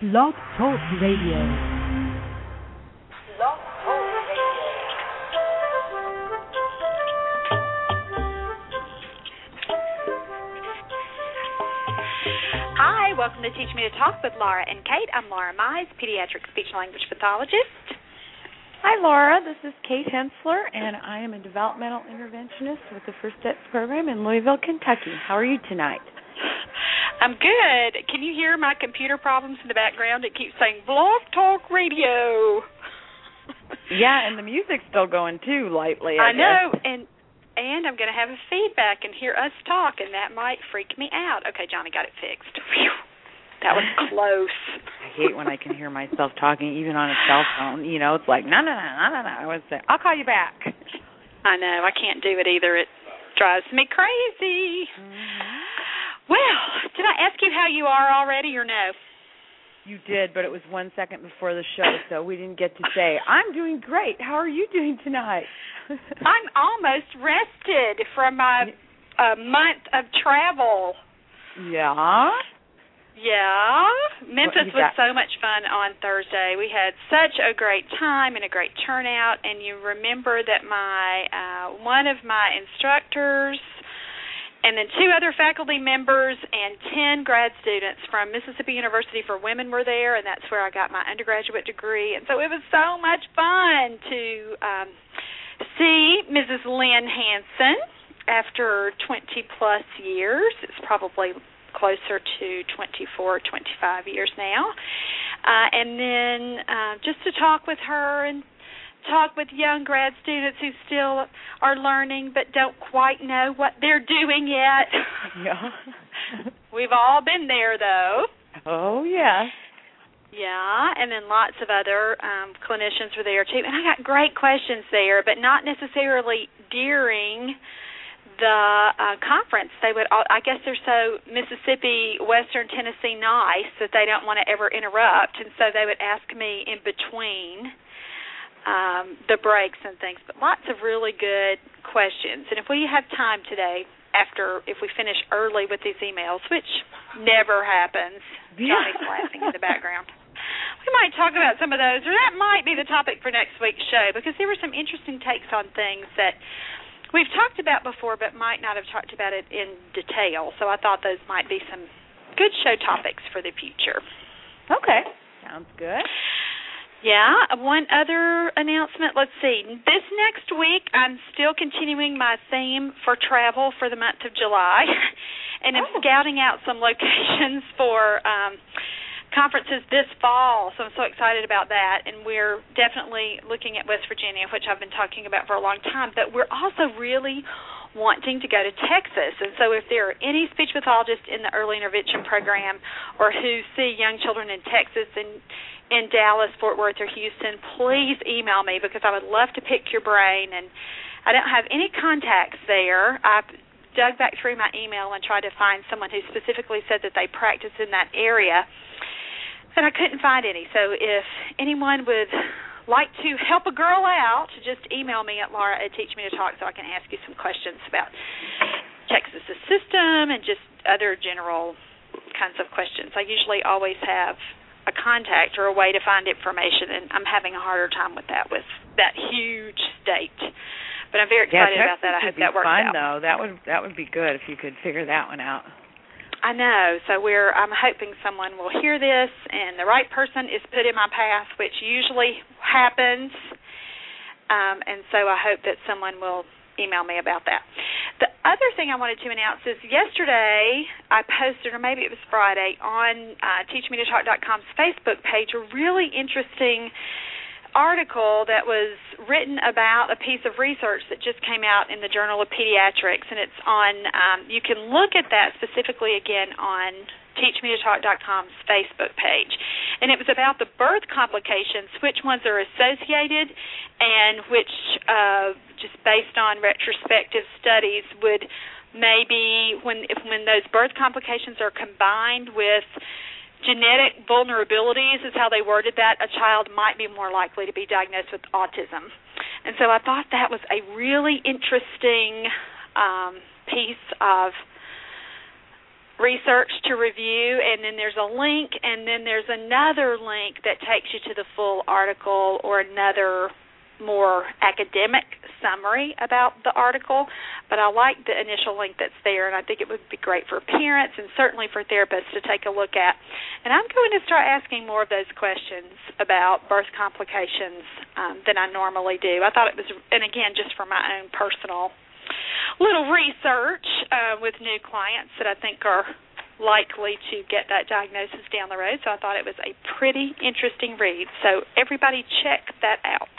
Blog Talk Radio. Blog Talk Hi, welcome to Teach Me to Talk with Laura and Kate. I'm Laura Mize, pediatric speech and language pathologist. Hi, Laura. This is Kate Hensler, and I am a developmental interventionist with the First Steps program in Louisville, Kentucky. How are you tonight? I'm good. Can you hear my computer problems in the background? It keeps saying Blog Talk Radio. Yeah, and the music's still going too lightly. I, I know, and and I'm going to have a feedback and hear us talk, and that might freak me out. Okay, Johnny got it fixed. Whew. That was close. I hate when I can hear myself talking, even on a cell phone. You know, it's like no, no, no, no, no, no. I would say, I'll call you back. I know. I can't do it either. It drives me crazy. Mm-hmm. Well, did I ask you how you are already, or no? You did, but it was one second before the show, so we didn't get to say, I'm doing great. How are you doing tonight? I'm almost rested from my uh, month of travel. yeah. Yeah, Memphis was so much fun on Thursday. We had such a great time and a great turnout. And you remember that my uh, one of my instructors, and then two other faculty members, and ten grad students from Mississippi University for Women were there, and that's where I got my undergraduate degree. And so it was so much fun to um, see Mrs. Lynn Hanson after 20 plus years. It's probably closer to 24, 25 years now. Uh, and then uh, just to talk with her and talk with young grad students who still are learning but don't quite know what they're doing yet. Yeah. We've all been there though. oh, yeah. Yeah, and then lots of other um, clinicians were there too. And I got great questions there, but not necessarily during the uh, conference. They would, all, I guess, they're so Mississippi, Western Tennessee nice that they don't want to ever interrupt, and so they would ask me in between um, the breaks and things. But lots of really good questions. And if we have time today, after if we finish early with these emails, which never happens, Yeah. Johnny's laughing in the background. We might talk about some of those, or that might be the topic for next week's show because there were some interesting takes on things that we've talked about before, but might not have talked about it in detail. So I thought those might be some good show topics for the future. Okay. Sounds good. Yeah, one other announcement. Let's see. This next week, I'm still continuing my theme for travel for the month of July, and I'm Oh. scouting out some locations for um, conferences this fall. So I'm so excited about that. And we're definitely looking at West Virginia, which I've been talking about for a long time. But we're also really wanting to go to Texas. And so if there are any speech pathologists in the early intervention program or who see young children in Texas and in Dallas, Fort Worth, or Houston, please email me because I would love to pick your brain. And I don't have any contacts there. I dug back through my email and tried to find someone who specifically said that they practice in that area, and I couldn't find any. So if anyone would like to help a girl out, just email me at Laura at Teach Me to Talk so I can ask you some questions about Texas' system and just other general kinds of questions. I usually always have a contact or a way to find information, and I'm having a harder time with that with that huge state. But I'm very Yeah, excited about that. I hope that works fun, out. though. That would that would be good if you could figure that one out. I know. So we're I'm hoping someone will hear this and the right person is put in my path, which usually happens. Um, and so I hope that someone will email me about that. The other thing I wanted to announce is yesterday I posted, or maybe it was Friday, on uh, TeachMeToTalk.com's Facebook page a really interesting article that was written about a piece of research that just came out in the Journal of Pediatrics, and it's on. Um, you can look at that specifically again on TeachMeToTalk.com's Facebook page, and it was about the birth complications, which ones are associated, and which, uh, just based on retrospective studies, would maybe when if, when those birth complications are combined with genetic vulnerabilities is how they worded that a child might be more likely to be diagnosed with autism. And so i thought that was a really interesting um, piece of research to review and then there's a link and then there's another link that takes you to the full article or another more academic summary about the article, but I like the initial link that's there, and I think it would be great for parents and certainly for therapists to take a look at. And I'm going to start asking more of those questions about birth complications um, than I normally do. I thought it was, and again, just for my own personal little research uh, with new clients that I think are likely to get that diagnosis down the road. So I thought it was a pretty interesting read. So everybody check that out.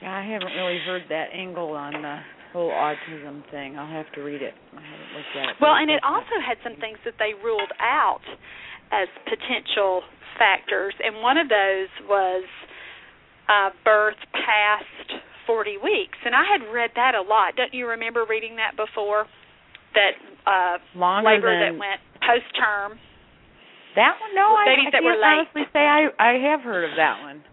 Yeah, I haven't really heard that angle on the whole autism thing. I'll have to read it. I haven't looked at it. Well, and it also had some things that they ruled out as potential factors, and one of those was uh, birth past 40 weeks. And I had read that a lot. Don't you remember reading that before? That uh Longer labor than that went post term. that one. No, I, I can't honestly say I I have heard of that one.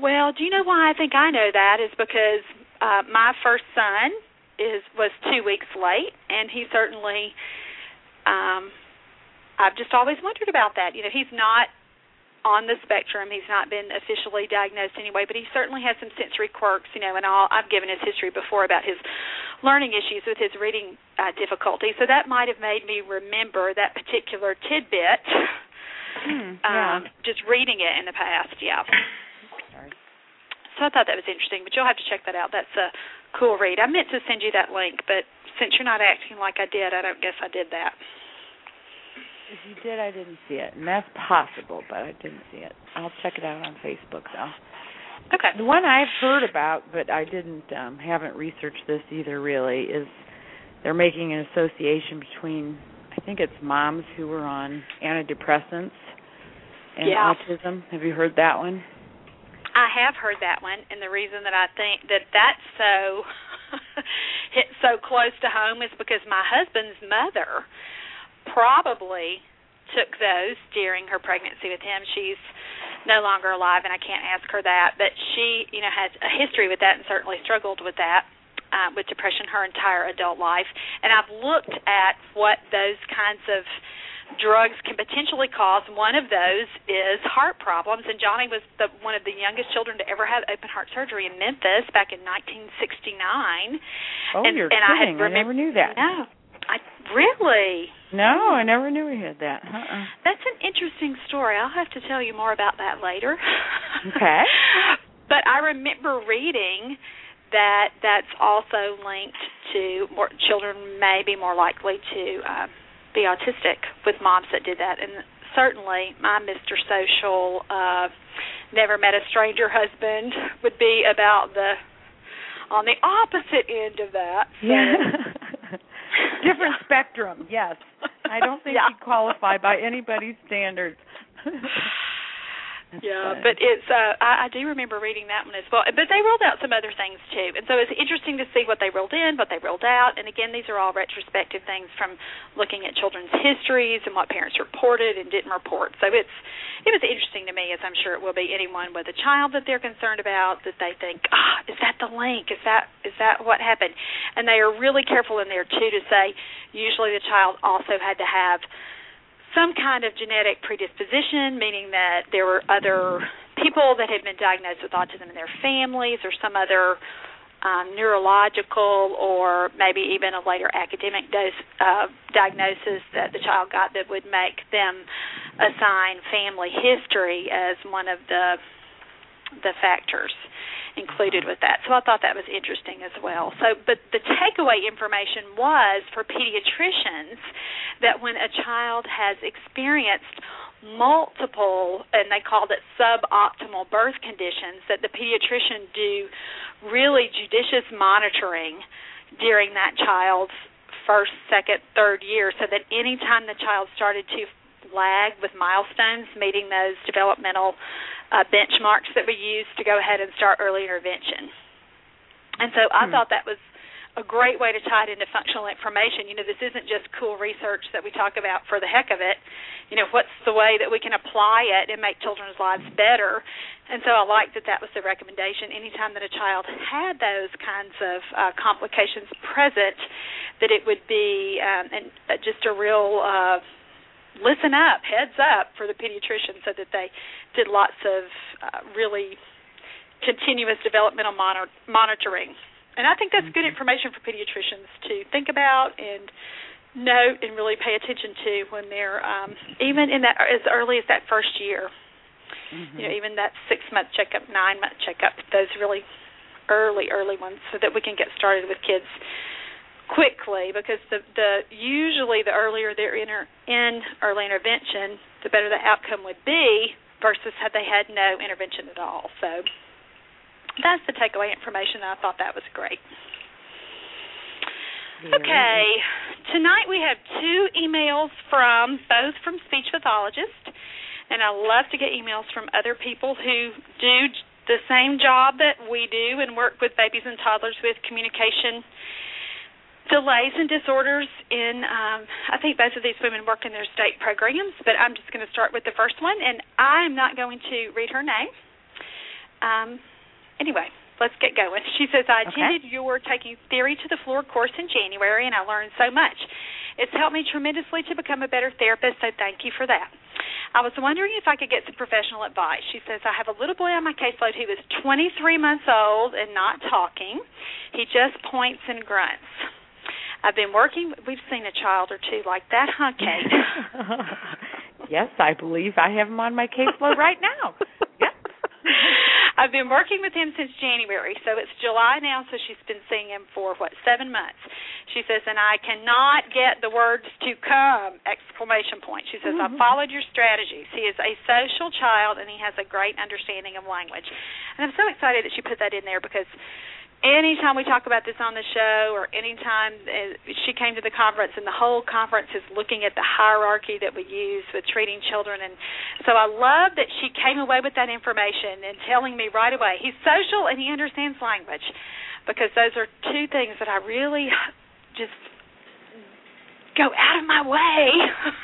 Well, do you know why I think I know that is because uh my first son is was 2 weeks late and he certainly um I've just always wondered about that. You know, he's not on the spectrum. He's not been officially diagnosed anyway, but he certainly has some sensory quirks, you know, and all I've given his history before about his learning issues with his reading uh, difficulty. So that might have made me remember that particular tidbit. Hmm, yeah. Um just reading it in the past, yeah. Sorry. So I thought that was interesting, but you'll have to check that out. That's a cool read. I meant to send you that link, but since you're not acting like I did, I don't guess I did that. If you did, I didn't see it, and that's possible, but I didn't see it. I'll check it out on Facebook though. Okay. The one I've heard about, but I didn't um haven't researched this either really, is they're making an association between I think it's moms who were on antidepressants and Yeah. autism. Have you heard that one? I have heard that one, and the reason that I think that that's so hit so close to home is because my husband's mother probably took those during her pregnancy with him. She's no longer alive, and I can't ask her that, but she, you know, has a history with that and certainly struggled with that. Uh, with depression her entire adult life, and I've looked at what those kinds of drugs can potentially cause. One of those is heart problems, and Johnny was the one of the youngest children to ever have open heart surgery in Memphis back in 1969. Oh, and, you're and I had kidding. I, never knew that. No, I really. No, I never knew we had that. Uh-uh. That's an interesting story. I'll have to tell you more about that later. Okay. but I remember reading that that's also linked to more children may be more likely to um, be autistic with moms that did that, and certainly my Mr. Social, uh, never met a stranger husband would be about the on the opposite end of that. So, Yeah. Different Yeah. spectrum, yes. I don't think Yeah. you qualify by anybody's standards. That's Yeah, but it's uh I, I do remember reading that one as well. But they rolled out some other things too. And so it's interesting to see what they rolled in, what they rolled out. And again, these are all retrospective things from looking at children's histories and what parents reported and didn't report. So it's it was interesting to me as I'm sure it will be anyone with a child that they're concerned about that they think, "Ah, is that the link? Is that is that what happened?" And they are really careful in there too to say usually the child also had to have some kind of genetic predisposition, meaning that there were other people that had been diagnosed with autism in their families or some other um, neurological or maybe even a later academic dose, uh, diagnosis that the child got that would make them assign family history as one of the the factors included with that. So I thought that was interesting as well. So but the takeaway information was for pediatricians that when a child has experienced multiple and they called it suboptimal birth conditions that the pediatrician do really judicious monitoring during that child's first, second, third year so that anytime the child started to lag with milestones meeting those developmental uh, benchmarks that we use to go ahead and start early intervention. And so I Hmm. thought that was a great way to tie it into functional information. You know, this isn't just cool research that we talk about for the heck of it. You know, what's the way that we can apply it and make children's lives better? And so I like that that was the recommendation. Anytime that a child had those kinds of uh, complications present, that it would be um, and just a real uh, listen up, heads up for the pediatrician, so that they did lots of uh, really continuous developmental monitor- monitoring and I think that's good mm-hmm. information for pediatricians to think about and note and really pay attention to when they're um, even in that as early as that first year. Mm-hmm. You know, even that six month checkup, nine month checkup, those really early, early ones, so that we can get started with kids quickly. Because the the usually the earlier they're in, in early intervention, the better the outcome would be versus had they had no intervention at all. So that's the takeaway information. I thought that was great. Okay, tonight we have two emails from both from speech pathologists, and I love to get emails from other people who do the same job that we do and work with babies and toddlers with communication delays and disorders in um I think both of these women work in their state programs, but I'm just going to start with the first one and I am not going to read her name. Um anyway, let's get going. She says, I attended okay. your Taking Theory to the Floor course in January, and I learned so much. It's helped me tremendously to become a better therapist, so thank you for that. I was wondering if I could get some professional advice. She says, I have a little boy on my caseload who is 23 months old and not talking. He just points and grunts. I've been working, we've seen a child or two like that, huh, Kate? yes, I believe I have him on my caseload right now. Yep. I've been working with him since January, so it's July now, so she's been seeing him for what, seven months. She says, and I cannot get the words to come! Exclamation point. She says, mm-hmm. I followed your strategies. He is a social child and he has a great understanding of language. And I'm so excited that she put that in there because anytime we talk about this on the show or anytime uh, she came to the conference and the whole conference is looking at the hierarchy that we use with treating children. And so I love that she came away with that information and telling me right away. He's social and he understands language because those are two things that I really just go out of my way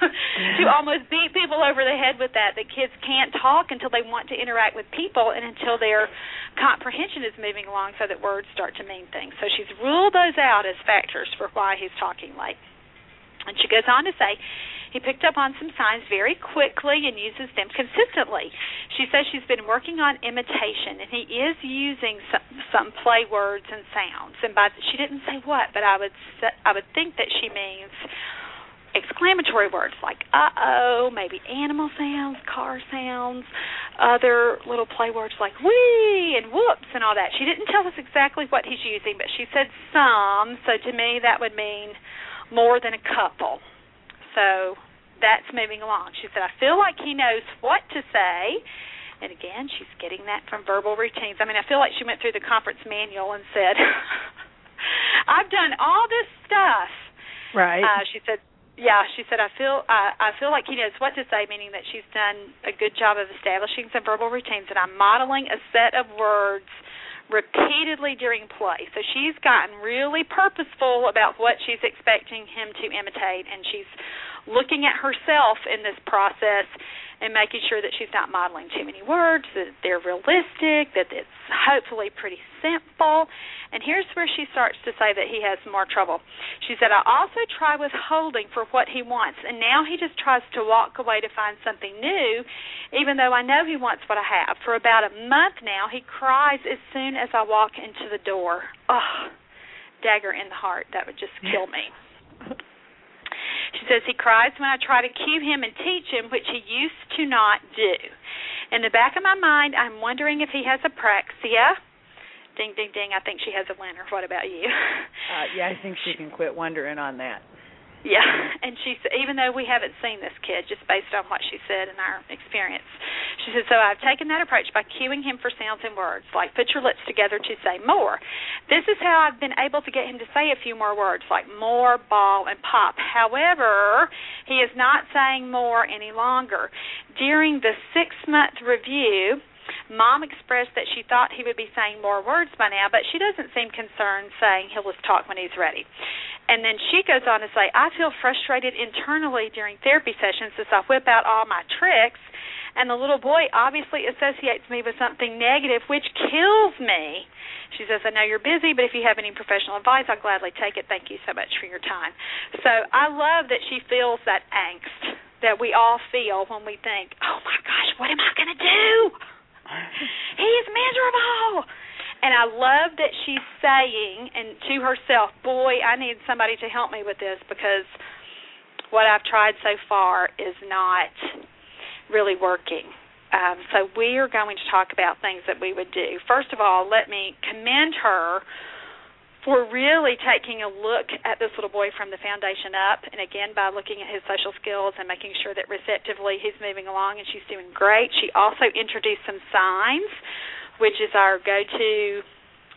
to almost beat people over the head with that. That kids can't talk until they want to interact with people and until their comprehension is moving along so that words start to mean things. So she's ruled those out as factors for why he's talking late. And she goes on to say, he picked up on some signs very quickly and uses them consistently. She says she's been working on imitation, and he is using some, some play words and sounds. And by she didn't say what, but I would I would think that she means exclamatory words like uh oh, maybe animal sounds, car sounds, other little play words like wee and whoops and all that. She didn't tell us exactly what he's using, but she said some, so to me that would mean more than a couple. So that's moving along. She said, I feel like he knows what to say. And again, she's getting that from verbal routines. I mean, I feel like she went through the conference manual and said, I've done all this stuff. Right. Uh, she said, yeah, she said I feel uh, I feel like he knows what to say, meaning that she's done a good job of establishing some verbal routines, and I'm modeling a set of words repeatedly during play. So she's gotten really purposeful about what she's expecting him to imitate, and she's looking at herself in this process and making sure that she's not modeling too many words, that they're realistic, that it's hopefully pretty simple. And here's where she starts to say that he has more trouble. She said, I also try withholding for what he wants, and now he just tries to walk away to find something new, even though I know he wants what I have. For about a month now, he cries as soon as I walk into the door. Ugh, dagger in the heart. That would just kill me. She says he cries when I try to cue him and teach him, which he used to not do. In the back of my mind, I'm wondering if he has apraxia. Ding, ding, ding. I think she has a winner. What about you? Uh, yeah, I think she can quit wondering on that. Yeah, and she said, even though we haven't seen this kid, just based on what she said in our experience, she said, so I've taken that approach by cueing him for sounds and words, like put your lips together to say more. This is how I've been able to get him to say a few more words, like more, ball, and pop. However, he is not saying more any longer. During the six month review, Mom expressed that she thought he would be saying more words by now, but she doesn't seem concerned, saying he'll just talk when he's ready. And then she goes on to say, I feel frustrated internally during therapy sessions as I whip out all my tricks, and the little boy obviously associates me with something negative, which kills me. She says, I know you're busy, but if you have any professional advice, I'll gladly take it. Thank you so much for your time. So I love that she feels that angst that we all feel when we think, oh my gosh, what am I going to do? He's miserable. And I love that she's saying and to herself, "Boy, I need somebody to help me with this because what I've tried so far is not really working." Um, so we are going to talk about things that we would do. First of all, let me commend her for really taking a look at this little boy from the foundation up, and again by looking at his social skills and making sure that receptively he's moving along and she's doing great. She also introduced some signs which is our go-to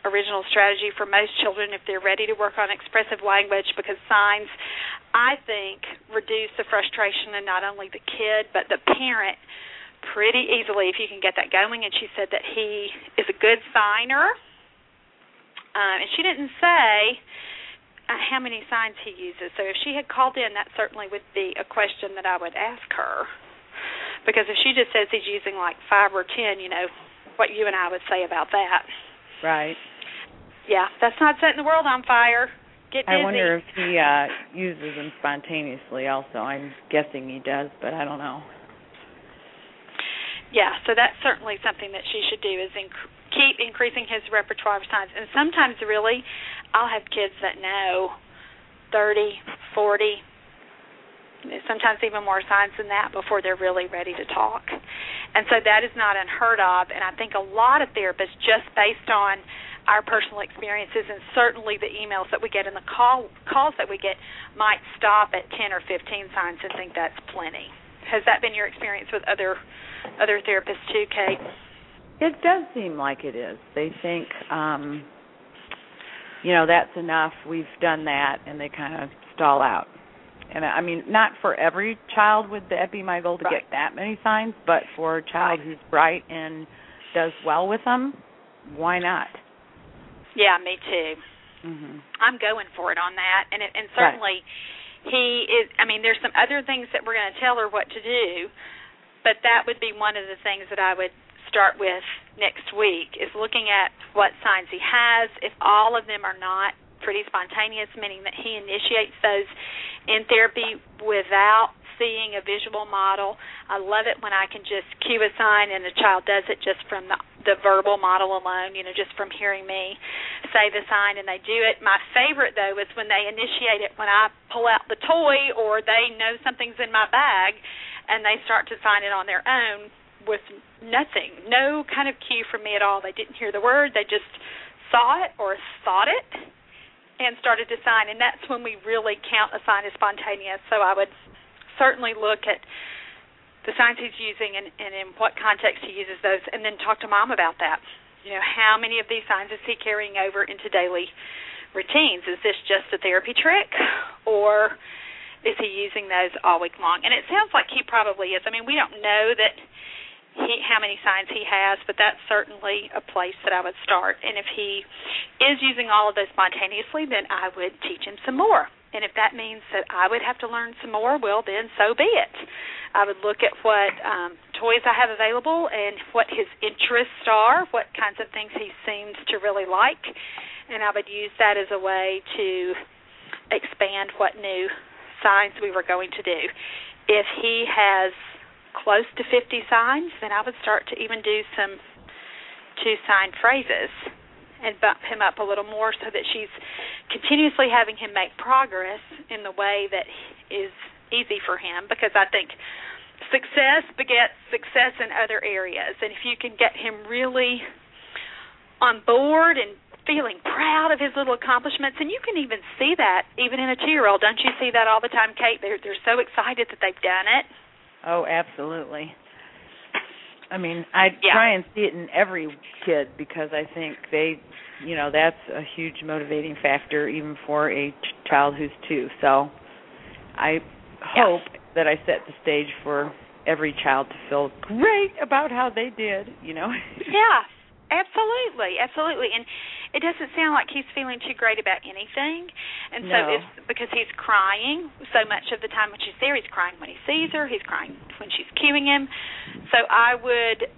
original strategy for most children if they're ready to work on expressive language because signs I think reduce the frustration in not only the kid but the parent pretty easily if you can get that going and she said that he is a good signer um, and she didn't say uh, how many signs he uses so if she had called in that certainly would be a question that I would ask her because if she just says he's using like five or ten you know what you and I would say about that. Right. Yeah, that's not setting the world on fire. Get busy. I wonder if he uh uses them spontaneously also. I'm guessing he does, but I don't know. Yeah, so that's certainly something that she should do is inc- keep increasing his repertoire of signs. And sometimes really I'll have kids that know 30, 40, sometimes even more signs than that before they're really ready to talk. And so that is not unheard of. And I think a lot of therapists, just based on our personal experiences and certainly the emails that we get and the call calls that we get, might stop at 10 or 15 signs and think that's plenty. Has that been your experience with other other therapists too, Kate? It does seem like it is. They think um you know that's enough. We've done that and they kind of stall out and I mean not for every child with the epimygal to right. get that many signs, but for a child right. who's bright and does well with them, why not? Yeah, me too. Mm-hmm. I'm going for it on that, and it, and certainly right. he is. I mean, there's some other things that we're going to tell her what to do, but that would be one of the things that I would start with next week is looking at what signs he has. If all of them are not pretty spontaneous, meaning that he initiates those in therapy without seeing a visual model. I love it when I can just cue a sign and the child does it just from the, the verbal model alone, you know, just from hearing me say the sign and they do it. My favorite though is when they initiate it when I pull out the toy or they know something's in my bag and they start to sign it on their own with nothing, no kind of cue from me at all. They didn't hear the word, they just saw it or thought it and started to sign, and that's when we really count a sign as spontaneous. So I would certainly look at the signs he's using and, and in what context he uses those, and then talk to mom about that. You know, how many of these signs is he carrying over into daily routines? Is this just a therapy trick, or is he using those all week long? And it sounds like he probably is. I mean, we don't know that he how many signs he has, but that's certainly a place that I would start. And if he is using all of those spontaneously, then I would teach him some more. And if that means that I would have to learn some more, well, then so be it. I would look at what um, toys I have available and what his interests are, what kinds of things he seems to really like, and I would use that as a way to expand what new signs we were going to do. If he has close to 50 signs, then I would start to even do some two sign phrases and bump him up a little more so that she's continuously having him make progress in the way that is easy for him because I think success begets success in other areas. And if you can get him really on board and feeling proud of his little accomplishments and you can even see that even in a 2-year-old don't you see that all the time Kate? They're they're so excited that they've done it Oh, absolutely. I mean, I yeah. try and see it in every kid because I think they, you know, that's a huge motivating factor even for a ch- child who's 2. So, I hope yeah. that I set the stage for every child to feel great about how they did, you know. yeah, absolutely, absolutely. And it doesn't sound like he's feeling too great about anything. And no. so it's because he's crying so much of the time when she's there. He's crying when he sees her. He's crying when she's cueing him. So I would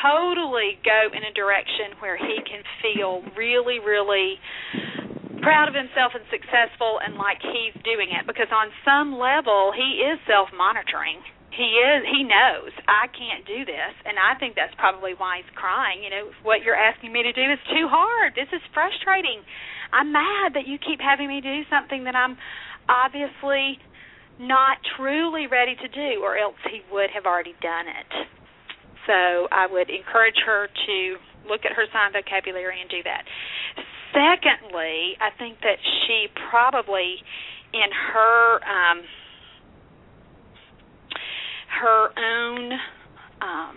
totally go in a direction where he can feel really, really proud of himself and successful and like he's doing it because on some level he is self monitoring he is he knows i can't do this and i think that's probably why he's crying. You know what you're asking me to do is too hard. This is frustrating. I'm mad that you keep having me do something that i'm obviously not truly ready to do or else he would have already done it. So i would encourage her to look at her sign vocabulary and do that. Secondly, I think that she probably in her um her own um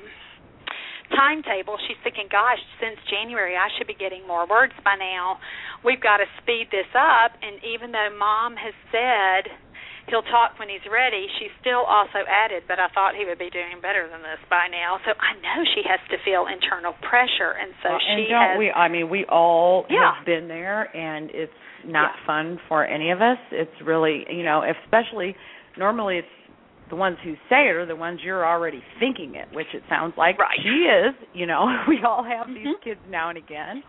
timetable she's thinking gosh since january i should be getting more words by now we've got to speed this up and even though mom has said he'll talk when he's ready. She still also added, but I thought he would be doing better than this by now. So I know she has to feel internal pressure, and so well, she and don't has. we? I mean, we all yeah. have been there, and it's not yeah. fun for any of us. It's really, you know, especially normally it's the ones who say it are the ones you're already thinking it, which it sounds like right. she is. You know, we all have mm-hmm. these kids now and again,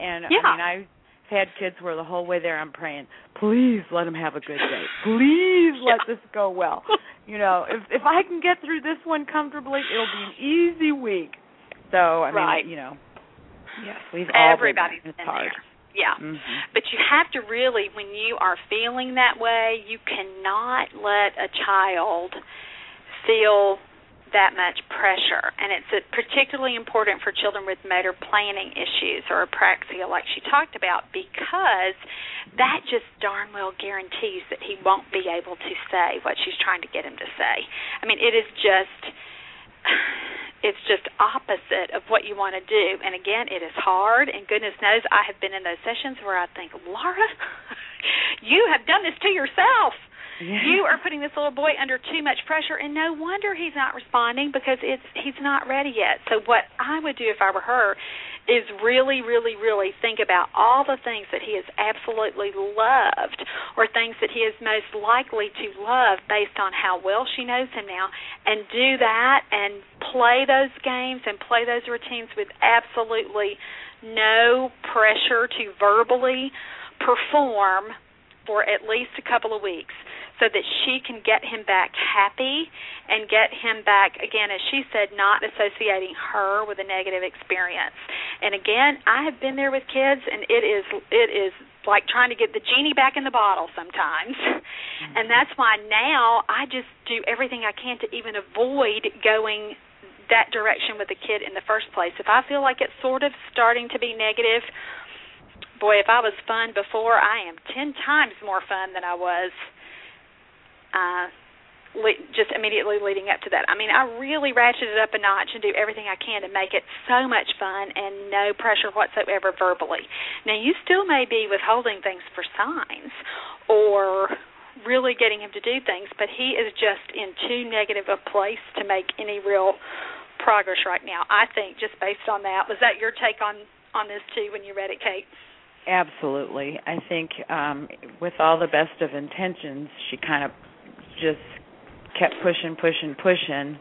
and yeah. I mean, I've had kids where the whole way there I'm praying, please let them have a good day. Please let this go well. You know, if if I can get through this one comfortably, it'll be an easy week. So I mean, right. you know, yes, we've all everybody's been, been hard. there. Yeah. Mm-hmm. But you have to really when you are feeling that way, you cannot let a child feel that much pressure. And it's particularly important for children with motor planning issues or apraxia, like she talked about, because that just darn well guarantees that he won't be able to say what she's trying to get him to say. I mean, it is just. It's just opposite of what you want to do. And again, it is hard. And goodness knows I have been in those sessions where I think, Laura, you have done this to yourself you are putting this little boy under too much pressure and no wonder he's not responding because it's he's not ready yet. So what i would do if i were her is really really really think about all the things that he has absolutely loved or things that he is most likely to love based on how well she knows him now and do that and play those games and play those routines with absolutely no pressure to verbally perform for at least a couple of weeks so that she can get him back happy and get him back again as she said not associating her with a negative experience. And again i have been there with kids and it is it is like trying to get the genie back in the bottle sometimes. Mm-hmm. and that's why now i just do everything i can to even avoid going that direction with the kid in the first place. If i feel like it's sort of starting to be negative boy if i was fun before i am ten times more fun than i was uh, le- just immediately leading up to that. I mean, I really ratcheted up a notch and do everything I can to make it so much fun and no pressure whatsoever verbally. Now, you still may be withholding things for signs or really getting him to do things, but he is just in too negative a place to make any real progress right now. I think just based on that. Was that your take on on this too when you read it, Kate? Absolutely. I think um with all the best of intentions, she kind of just kept pushing, pushing, pushing.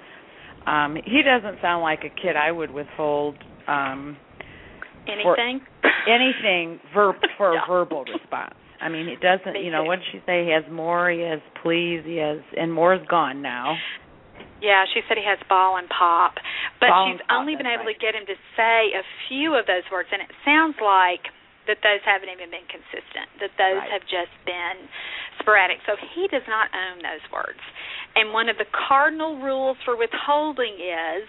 Um, he doesn't sound like a kid I would withhold um anything for anything verb for yeah. a verbal response. I mean, it doesn't. Me you know, what did she say? He has more. He has please. He has, and more is gone now. Yeah, she said he has ball and pop, but Ball she's and pop, only been able right. to get him to say a few of those words, and it sounds like that those haven't even been consistent. That those Right. have just been sporadic. So he does not own those words. And one of the cardinal rules for withholding is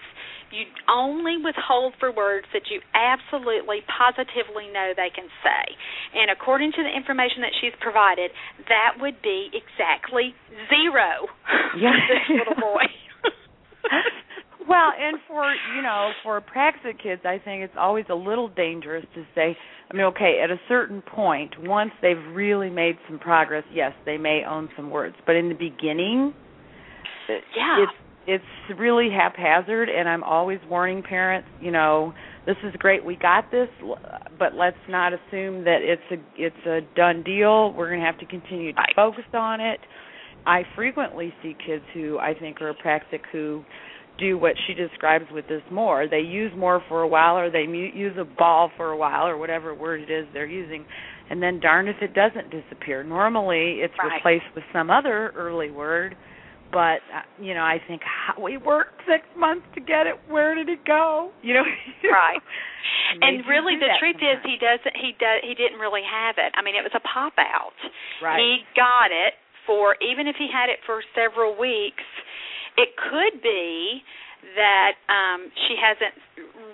you only withhold for words that you absolutely positively know they can say. And according to the information that she's provided, that would be exactly zero Yeah. for this little boy. well, and for you know, for praxic kids, I think it's always a little dangerous to say. I mean, okay, at a certain point, once they've really made some progress, yes, they may own some words. But in the beginning, Yeah. it's it's really haphazard and I'm always warning parents, you know, this is great, we got this, but let's not assume that it's a it's a done deal. We're going to have to continue to right. focus on it. I frequently see kids who I think are praxic who do what she describes with this more. They use more for a while, or they use a ball for a while, or whatever word it is they're using, and then darn if it doesn't disappear. Normally, it's right. replaced with some other early word, but uh, you know, I think how, we worked six months to get it. Where did it go? You know, right. and, and really, the truth sometimes. is, he doesn't. He does. He didn't really have it. I mean, it was a pop out. right. He got it for even if he had it for several weeks it could be that um she hasn't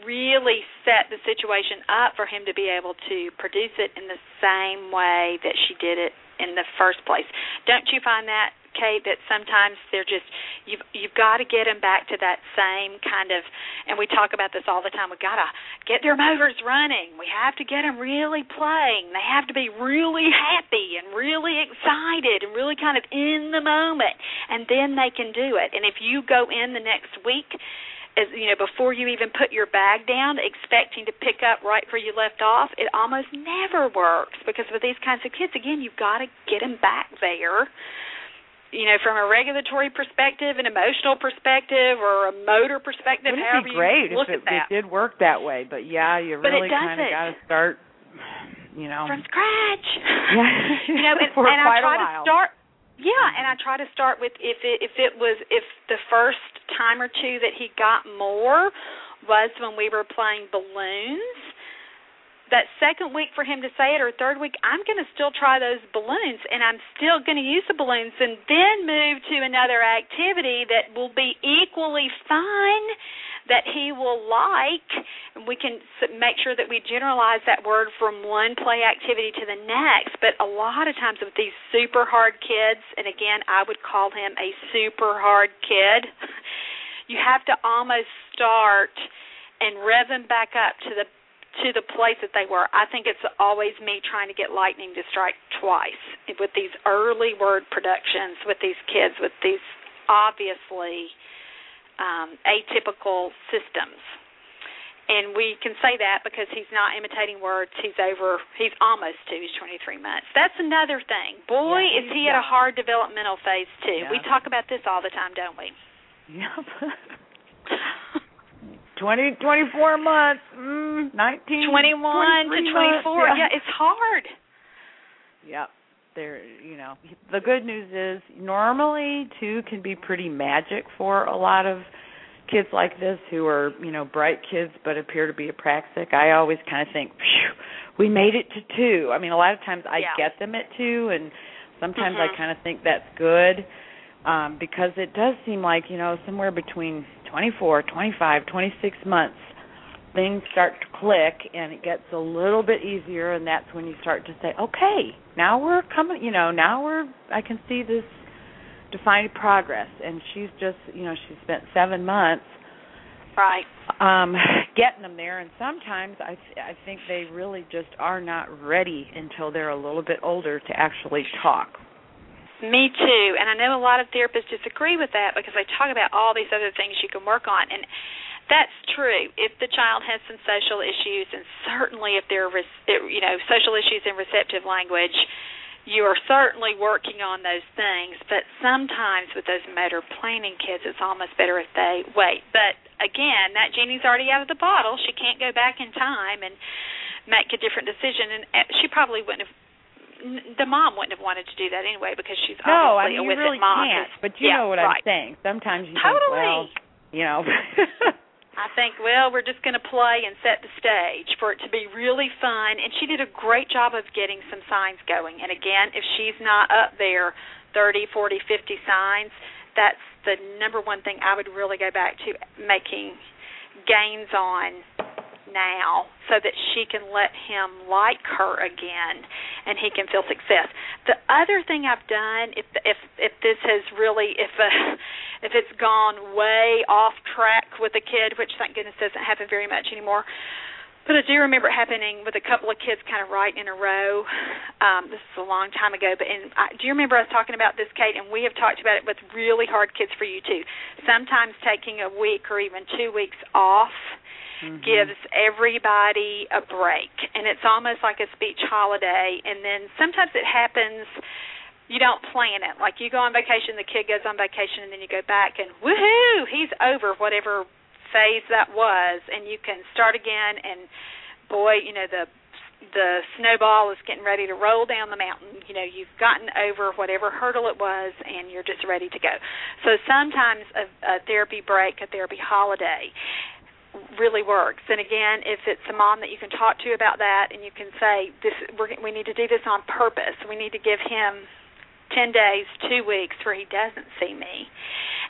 really set the situation up for him to be able to produce it in the same way that she did it in the first place. Don't you find that Kate that sometimes they're just you've you've got to get them back to that same kind of and we talk about this all the time we got to get their motors running. We have to get them really playing. They have to be really happy and really excited and really kind of in the moment and then they can do it. And if you go in the next week as you know before you even put your bag down expecting to pick up right where you left off it almost never works because with these kinds of kids again you've got to get them back there you know, from a regulatory perspective, an emotional perspective, or a motor perspective, Wouldn't however it be great you look if at it, that. it did work that way? But yeah, you But really kind of got to start. You know, from scratch. Yeah. you know, and, and I try to start. Yeah, and I mm-hmm. try to start with if it if it was if the first time or two that he got more was when we were playing balloons. That second week for him to say it, or third week, I'm going to still try those balloons, and I'm still going to use the balloons, and then move to another activity that will be equally fun, that he will like, and we can make sure that we generalize that word from one play activity to the next. But a lot of times with these super hard kids, and again, I would call him a super hard kid, you have to almost start and rev them back up to the to the place that they were. I think it's always me trying to get lightning to strike twice with these early word productions with these kids with these obviously um, atypical systems. And we can say that because he's not imitating words. He's over. He's almost two. He's 23 months. That's another thing. Boy, Yeah, is he at a hard developmental phase too. We talk about this all the time, don't we? Yep. Twenty, twenty-four months, mm, nineteen, 21 to 24. months, yeah, it's hard. Yep. There, you know, the good news is normally two can be pretty magic for a lot of kids like this who are, you know, bright kids but appear to be apraxic. I always kind of think, Phew, we made it to two. I mean, a lot of times I Yeah. get them at two, and sometimes Mhm. I kind of think that's good um, because it does seem like, you know, somewhere between 24, 25, 26 months things start to click and it gets a little bit easier and that's when you start to say okay now we're coming you know now we're i can see this defined progress. And she's just you know she spent seven months Right. um getting them there. And sometimes i th- i think they really just are not ready until they're a little bit older to actually talk Me too. And I know a lot of therapists disagree with that because they talk about all these other things you can work on. And that's true. If the child has some social issues, and certainly if there are, you know, social issues in receptive language, you are certainly working on those things. But sometimes with those motor planning kids, it's almost better if they wait. But again, that genie's already out of the bottle. She can't go back in time and make a different decision. And uh, she probably wouldn't have the mom wouldn't have wanted to do that anyway because she's no i obviously mean a with really it mom. can't but you yeah, know what right. i'm saying sometimes you Totally. think well you know I think, well, we're just going to play and set the stage for it to be really fun. And she did a great job of getting some signs going. And again, if she's not up there 30, 40, 50 signs, that's the number one thing I would really go back to making gains on now so that she can let him like her again and he can feel success. The other thing I've done if if if this has really if uh, if it's gone way off track with a kid, which thank goodness doesn't happen very much anymore. but I do remember it happening with a couple of kids kind of right in a row. Um, this is a long time ago, but and I, do you remember us talking about this, Kate? And we have talked about it with really hard kids for you too. Sometimes taking a week or even two weeks off mm-hmm. gives everybody a break, and it's almost like a speech holiday. And then sometimes it happens you don't plan it. Like you go on vacation, the kid goes on vacation, and then you go back and woohoo, he's over whatever phase that was and you can start again and boy you know the the snowball is getting ready to roll down the mountain you know you've gotten over whatever hurdle it was and you're just ready to go so sometimes a, a therapy break a therapy holiday really works and again if it's a mom that you can talk to about that and you can say this we're, we need to do this on purpose we need to give him 10 days 2 weeks where he doesn't see me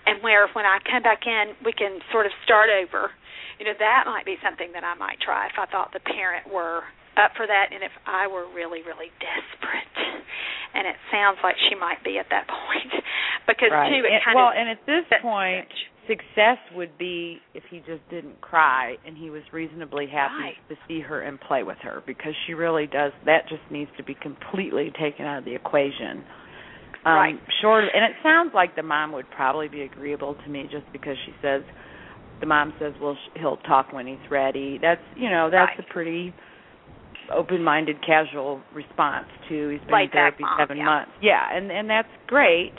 and where when I come back in, we can sort of start over. You know, that might be something that I might try if I thought the parent were up for that and if I were really, really desperate. And it sounds like she might be at that point. because right. too it and, kind well, of and at this point success would be if he just didn't cry and he was reasonably happy right. to see her and play with her because she really does that just needs to be completely taken out of the equation um, right. Short, and it sounds like the mom would probably be agreeable to me just because she says the mom says, "Well, he'll talk when he's ready." That's you know that's right. a pretty open-minded, casual response to he's been Laid in therapy mom, seven yeah. months. Yeah, and and that's great,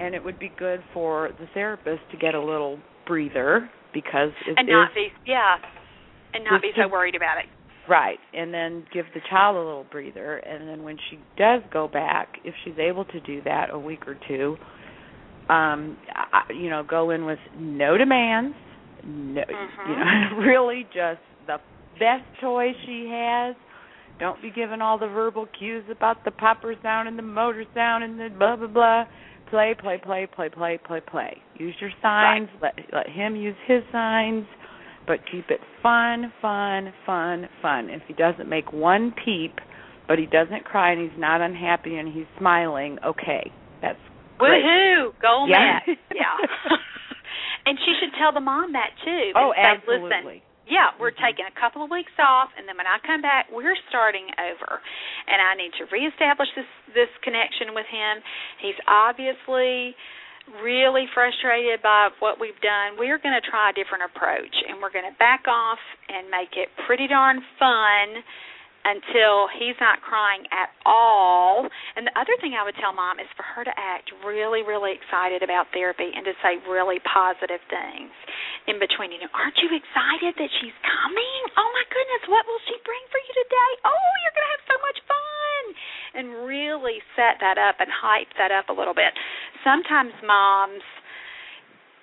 and it would be good for the therapist to get a little breather because it and not is- be yeah, and not be so worried about it. Right, and then give the child a little breather, and then when she does go back, if she's able to do that a week or two, um, I, you know, go in with no demands, no, Mhm. you know, really just the best toy she has. Don't be giving all the verbal cues about the popper sound and the motor sound and the blah blah blah. Play, play, play, play, play, play, play. Use your signs. Let let him use his signs but keep it fun, fun, fun, fun. If he doesn't make one peep, but he doesn't cry and he's not unhappy and he's smiling, okay, that's great. Woohoo! Go Yeah. Matt. Yeah. and she should tell the mom that too. Oh, say, Listen, absolutely. Yeah, we're taking a couple of weeks off, and then when I come back, we're starting over, and I need to reestablish this this connection with him. He's obviously really frustrated by what we've done. We're going to try a different approach, and we're going to back off and make it pretty darn fun until he's not crying at all. And the other thing I would tell mom is for her to act really, really excited about therapy and to say really positive things in between. You know, aren't you excited that she's coming? Oh my goodness, what will she bring for you today? Oh, you're going to have so much fun. And really set that up and hype that up a little bit. Sometimes moms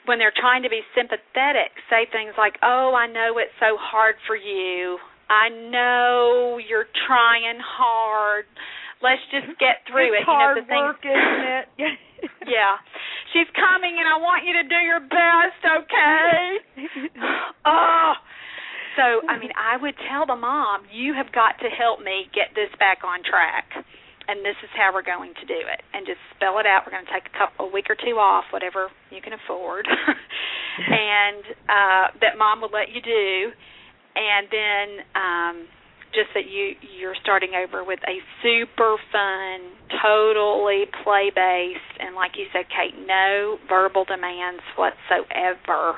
when they're trying to be sympathetic, say things like, "Oh, I know it's so hard for you. I know you're trying hard. Let's just get through it's it." hard you know, the things, work, isn't it? yeah. She's coming and I want you to do your best, okay? oh. So, I mean, I would tell the mom, "You have got to help me get this back on track." And this is how we're going to do it, and just spell it out. We're going to take a couple, a week or two off, whatever you can afford, and uh, that mom will let you do, and then um, just that you you're starting over with a super fun, totally play based, and like you said, Kate, no verbal demands whatsoever,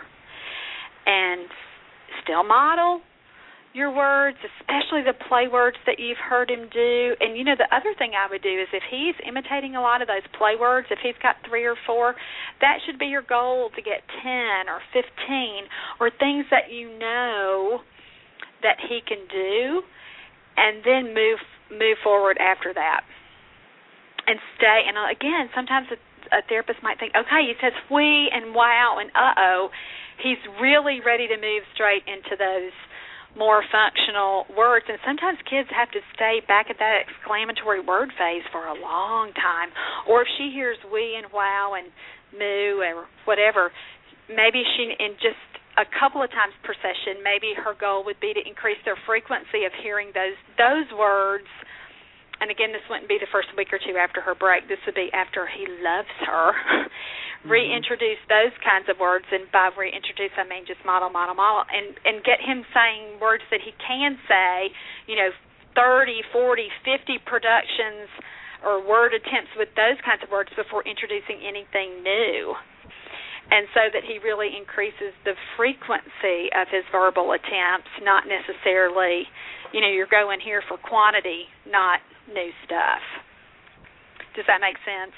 and still model your words, especially the play words that you've heard him do. And you know, the other thing I would do is if he's imitating a lot of those play words, if he's got three or four, that should be your goal to get 10 or 15 or things that you know that he can do and then move move forward after that. And stay and uh, again, sometimes a, a therapist might think, "Okay, he says we and wow and uh-oh." He's really ready to move straight into those more functional words and sometimes kids have to stay back at that exclamatory word phase for a long time or if she hears we and wow and moo or whatever maybe she in just a couple of times per session maybe her goal would be to increase their frequency of hearing those those words. And again this wouldn't be the first week or two after her break. This would be after he loves her. Mm-hmm. Reintroduce those kinds of words. And by reintroduce I mean just model model model. And and get him saying words that he can say you know 30 40 50 productions or word attempts with those kinds of words before introducing anything new and so that he really increases the frequency of his verbal attempts not necessarily you know you're going here for quantity not new stuff does that make sense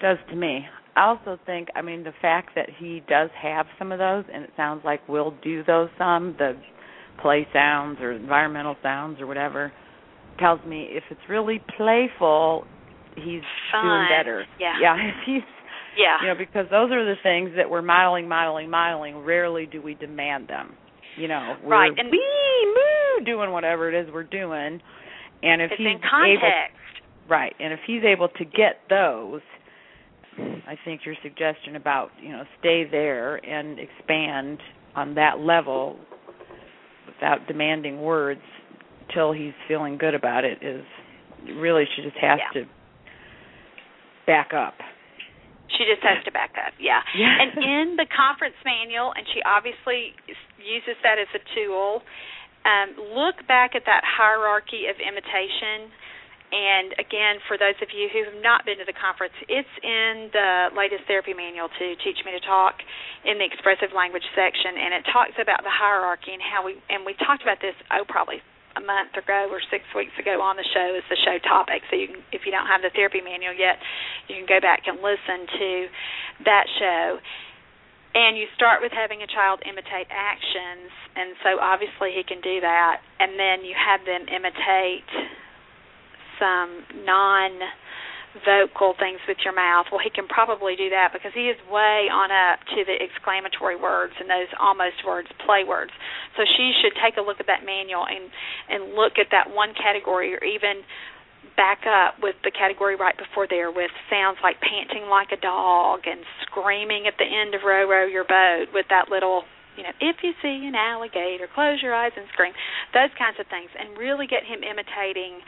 does to me I also think, I mean, the fact that he does have some of those, and it sounds like we'll do those some, the play sounds or environmental sounds or whatever, tells me if it's really playful, he's Fun. doing better. Yeah. Yeah, if he's yeah you know, because those are the things that we're modeling, modeling, modeling. Rarely do we demand them. You know, we're Right, and- wee, moo, doing whatever it is we're doing. And if he's in context able right, and if he's able to get those, I think your suggestion about, you know, stay there and expand on that level without demanding words till he's feeling good about it is really she just has Yeah. to back up. She just has to back up, yeah. Yeah. And in the conference manual, and she obviously uses that as a tool. Um, look back at that hierarchy of imitation. And again, for those of you who have not been to the conference, it's in the latest therapy manual to Teach Me to Talk in the expressive language section, and it talks about the hierarchy and how we and we talked about this oh probably a month ago or six weeks ago on the show as the show topic. So you can, if you don't have the therapy manual yet, you can go back and listen to that show. And you start with having a child imitate actions, and so obviously he can do that. And then you have them imitate some non vocal things with your mouth. Well, he can probably do that because he is way on up to the exclamatory words and those almost words, play words. So she should take a look at that manual and and look at that one category or even back up with the category right before there with sounds like panting like a dog and screaming at the end of row row your boat with that little you know if you see an alligator close your eyes and scream those kinds of things and really get him imitating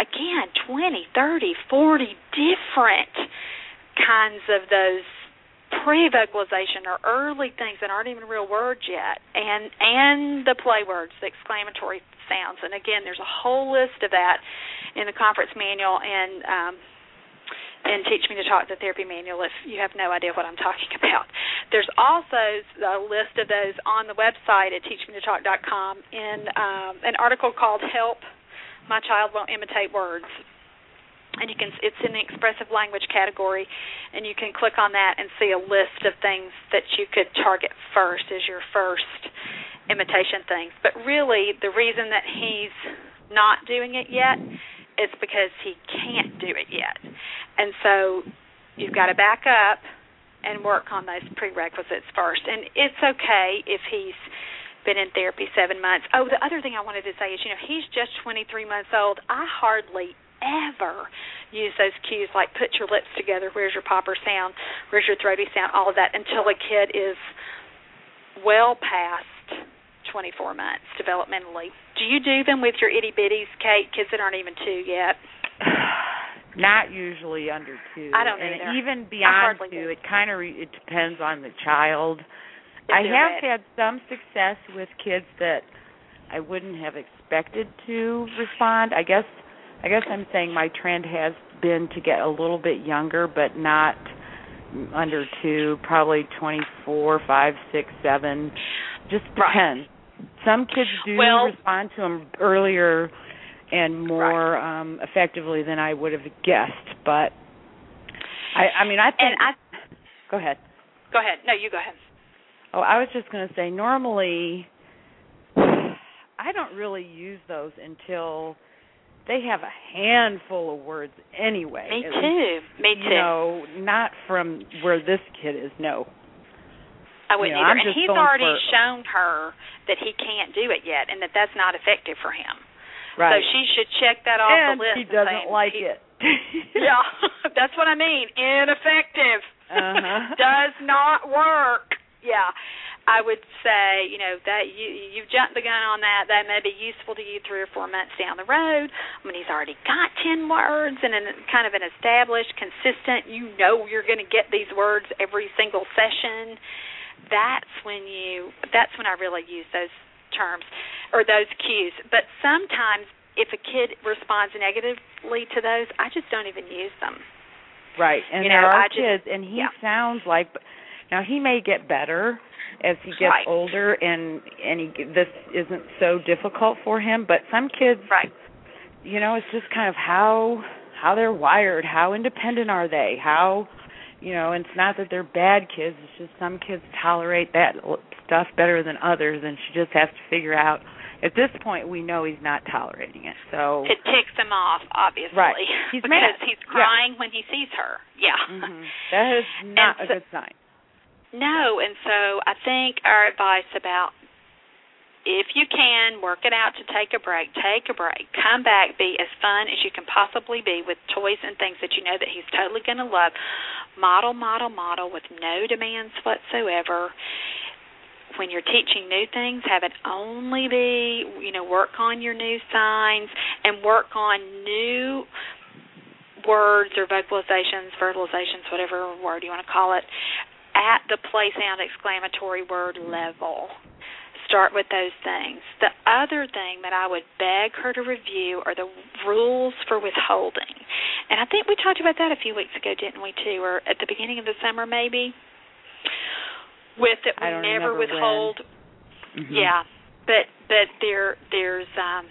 again 20 30 40 different kinds of those pre-vocalization or early things that aren't even real words yet. And and the play words the exclamatory sounds. And again there's a whole list of that in the conference manual. And um and teach me to talk the therapy manual if you have no idea what I'm talking about. There's also a list of those on the website at teachmetotalk.com in um, an article called "Help My Child Won't Imitate Words." and you can it's in the expressive language category and you can click on that and see a list of things that you could target first as your first imitation things. But really the reason that he's not doing it yet is because he can't do it yet. And so you've got to back up and work on those prerequisites first. And it's okay if he's been in therapy 7 months oh the other thing I wanted to say is you know he's just 23 months old I hardly ever use those cues like put your lips together, where's your popper sound, where's your throaty sound, all of that until a kid is well past 24 months developmentally. Do you do them with your itty bitties, Kate, kids that aren't even two yet? Not usually under two. I don't and either. even beyond two, do. it kind of re- it depends on the child. I have ready. had some success with kids that I wouldn't have expected to respond. I guess I guess I'm saying my trend has been to get a little bit younger, but not under two, probably twenty four, five, six, seven. Just Right. depends. Some kids do Well- respond to them earlier and more um effectively than I would have guessed, but I I mean I think And I go ahead. go ahead. No, you go ahead. Oh, I was just going to say normally I don't really use those until they have a handful of words anyway. Me too. least, Me too. know, not from where this kid is. No. I wouldn't you know, either. And he's already for- shown her that he can't do it yet and that that's not effective for him. Right. So she should check that off and the list. he doesn't like he- it. yeah, that's what I mean. Ineffective. Uh-huh. Does not work. Yeah. I would say, you know, that you you've jumped the gun on that. That may be useful to you three or four months down the road when he's already got ten words and an kind of an established, consistent. You know, you're going to get these words every single session. That's when you. That's when I really use those terms or those cues. But sometimes, if a kid responds negatively to those, I just don't even use them. Right, and you there know, are I just, kids, and he yeah. sounds like. Now he may get better as he gets Right. older, and and he this isn't so difficult for him. But some kids, Right. you know, it's just kind of how how they're wired. How independent are they? How you know, and it's not that they're bad kids. It's just some kids tolerate that l- stuff better than others, and she just has to figure out. At this point, we know he's not tolerating it. So It ticks him off, obviously. Right. He's because mad. he's Yeah. crying when he sees her. Yeah. mhm. that is not And a good sign. No, and so I think our advice about if you can work it out to take a break, take a break. Come back, be as fun as you can possibly be with toys and things that you know that he's totally going to love. Model, model, model with no demands whatsoever. When you're teaching new things, have it only be, you know, work on your new signs and work on new words or vocalizations, verbalizations, whatever word you want to call it, at the play sound exclamatory word level. Start with those things. The other thing that I would beg her to review are the rules for withholding. And I think we talked about that a few weeks ago, didn't we, too? Or at the beginning of the summer, maybe? With that we never withhold Mhm. yeah, but but there there's um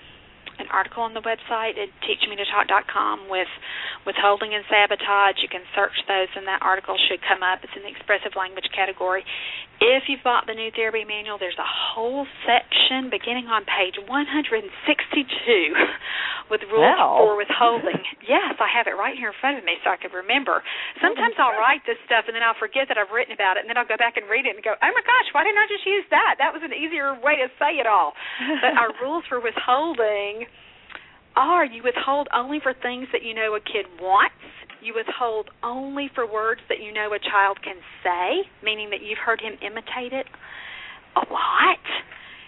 an article on the website at teachmetotalk.com with withholding and sabotage. You can search those, and that article should come up. It's in the expressive language category. If you've bought the new therapy manual, there's a whole section beginning on page 162 with rules Wow. for withholding. yes, I have it right here in front of me so I can remember. Sometimes I'll write this stuff and then I'll forget that I've written about it, and then I'll go back and read it and go, "Oh my gosh, why didn't I just use that? That was an easier way to say it all." But our rules for withholding are you withhold only for things that you know a kid wants. You withhold only for words that you know a child can say, meaning that you've heard him imitate it a lot.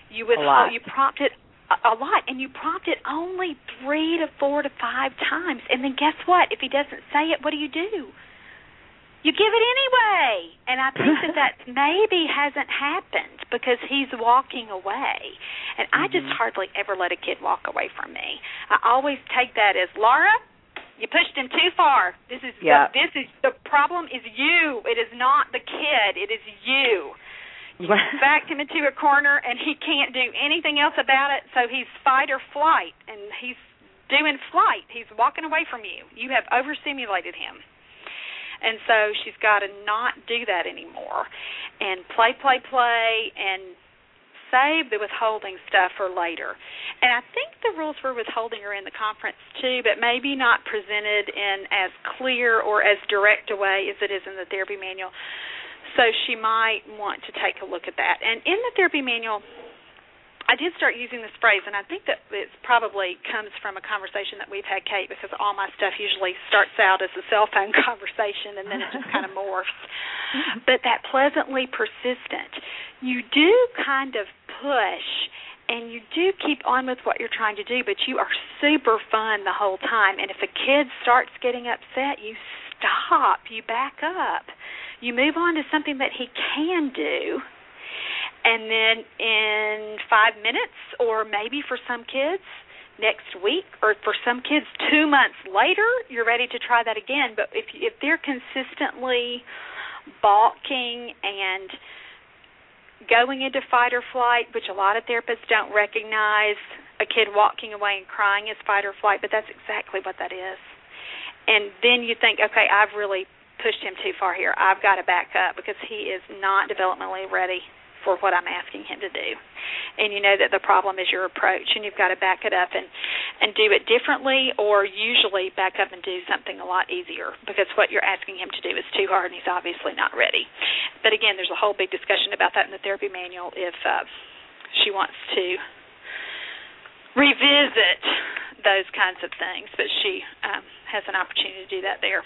You withhold lot. you prompt it a, a lot and you prompt it only 3 to 4 to 5 times. And then guess what? If he doesn't say it, what do you do? You give it anyway. And I think that that maybe hasn't happened because he's walking away. And I just Mhm. hardly ever let a kid walk away from me. I always take that as Laura, you pushed him too far. This is Yeah. the, this is the problem is you. It is not the kid. It is you. You backed him into a corner and he can't do anything else about it, so he's fight or flight and he's doing flight. He's walking away from you. You have overstimulated him. And so she's got to not do that anymore and play, play, play, and save the withholding stuff for later. And I think the rules for withholding are in the conference too, but maybe not presented in as clear or as direct a way as it is in the therapy manual. So she might want to take a look at that. And in the therapy manual, I did start using this phrase, and I think that it probably comes from a conversation that we've had, Kate, because all my stuff usually starts out as a cell phone conversation and then it just kind of morphs. Mm-hmm. But that pleasantly persistent, you do kind of push and you do keep on with what you're trying to do, but you are super fun the whole time. And if a kid starts getting upset, you stop, you back up, you move on to something that he can do and then in five minutes, or maybe for some kids next week, or for some kids two months later, you're ready to try that again. But if if they're consistently balking and going into fight or flight, which a lot of therapists don't recognize a kid walking away and crying is fight or flight, but that's exactly what that is. And then you think, okay, I've really pushed him too far here. I've got to back up because he is not developmentally ready for what I'm asking him to do. And you know that the problem is your approach and you've got to back it up and and do it differently or usually back up and do something a lot easier because what you're asking him to do is too hard and he's obviously not ready. But again, there's a whole big discussion about that in the therapy manual if uh she wants to revisit those kinds of things, but she um has an opportunity to do that there.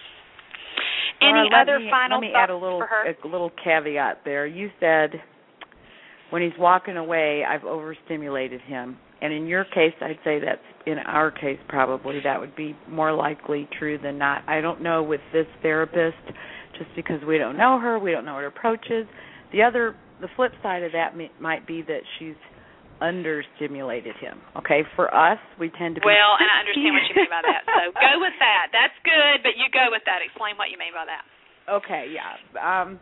Any Laura, other me, final let me thoughts add a little for her? a little caveat there. You said when he's walking away, I've overstimulated him. And in your case, I'd say that's in our case probably that would be more likely true than not. I don't know with this therapist just because we don't know her, we don't know what her approach is. The other the flip side of that may, might be that she's understimulated him. Okay, for us, we tend to be Well, and I understand what you mean by that. So go with that. That's good, but you go with that. Explain what you mean by that. Okay, yeah. Um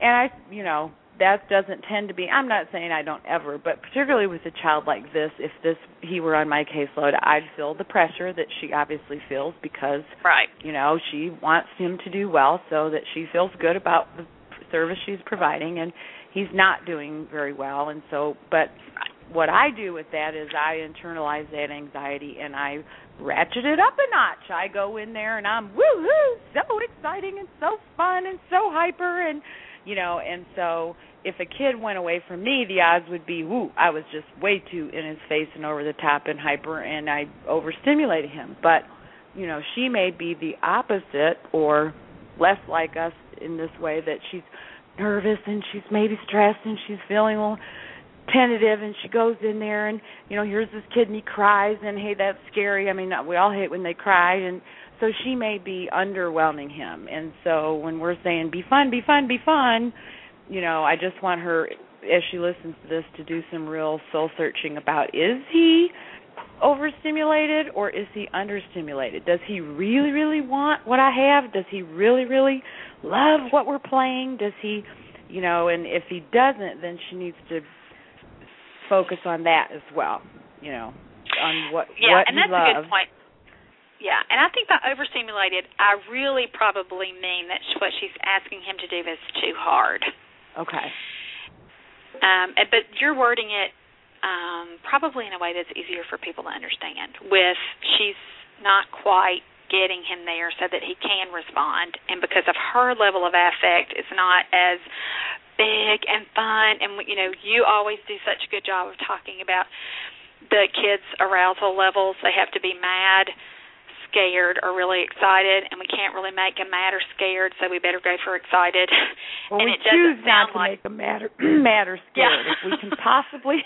and I, you know, that doesn't tend to be I'm not saying I don't ever, but particularly with a child like this, if this he were on my caseload, I'd feel the pressure that she obviously feels because right. you know, she wants him to do well so that she feels good about the service she's providing and he's not doing very well and so but what I do with that is I internalize that anxiety and I ratchet it up a notch. I go in there and I'm woohoo, so exciting and so fun and so hyper and you know, and so if a kid went away from me, the odds would be, woo, I was just way too in his face and over the top and hyper and I overstimulated him. But, you know, she may be the opposite or less like us in this way that she's nervous and she's maybe stressed and she's feeling a little tentative and she goes in there and you know here's this kid and he cries and hey that's scary i mean we all hate when they cry and so she may be underwhelming him and so when we're saying be fun be fun be fun you know i just want her as she listens to this to do some real soul searching about is he overstimulated or is he understimulated does he really really want what i have does he really really love what we're playing does he you know and if he doesn't then she needs to focus on that as well. You know, on what yeah, what and that's loves. a good point. Yeah, and I think by overstimulated, I really probably mean that what she's asking him to do is too hard. Okay. Um, but you're wording it um, probably in a way that's easier for people to understand. With she's not quite getting him there so that he can respond, and because of her level of affect, it's not as big and fun and you know you always do such a good job of talking about the kids arousal levels they have to be mad scared or really excited and we can't really make them mad or scared so we better go for excited. Well, and we it choose doesn't not sound to like make them mad or, mad or scared Yeah. if we can possibly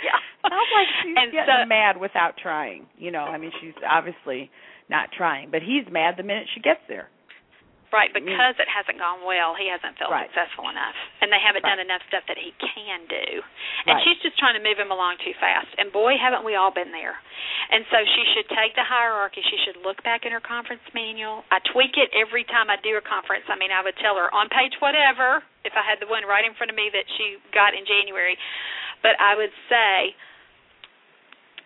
yeah. Sounds like she's And getting so- mad without trying you know i mean she's obviously not trying but he's mad the minute she gets there Right, mm. because it hasn't gone well, he hasn't felt Right. successful enough, and they haven't Right. done enough stuff that he can do. And Right. she's just trying to move him along too fast. And boy, haven't we all been there. And so she should take the hierarchy. She should look back in her conference manual. I tweak it every time I do a conference. I mean, I would tell her on page whatever, if I had the one right in front of me that she got in January, but I would say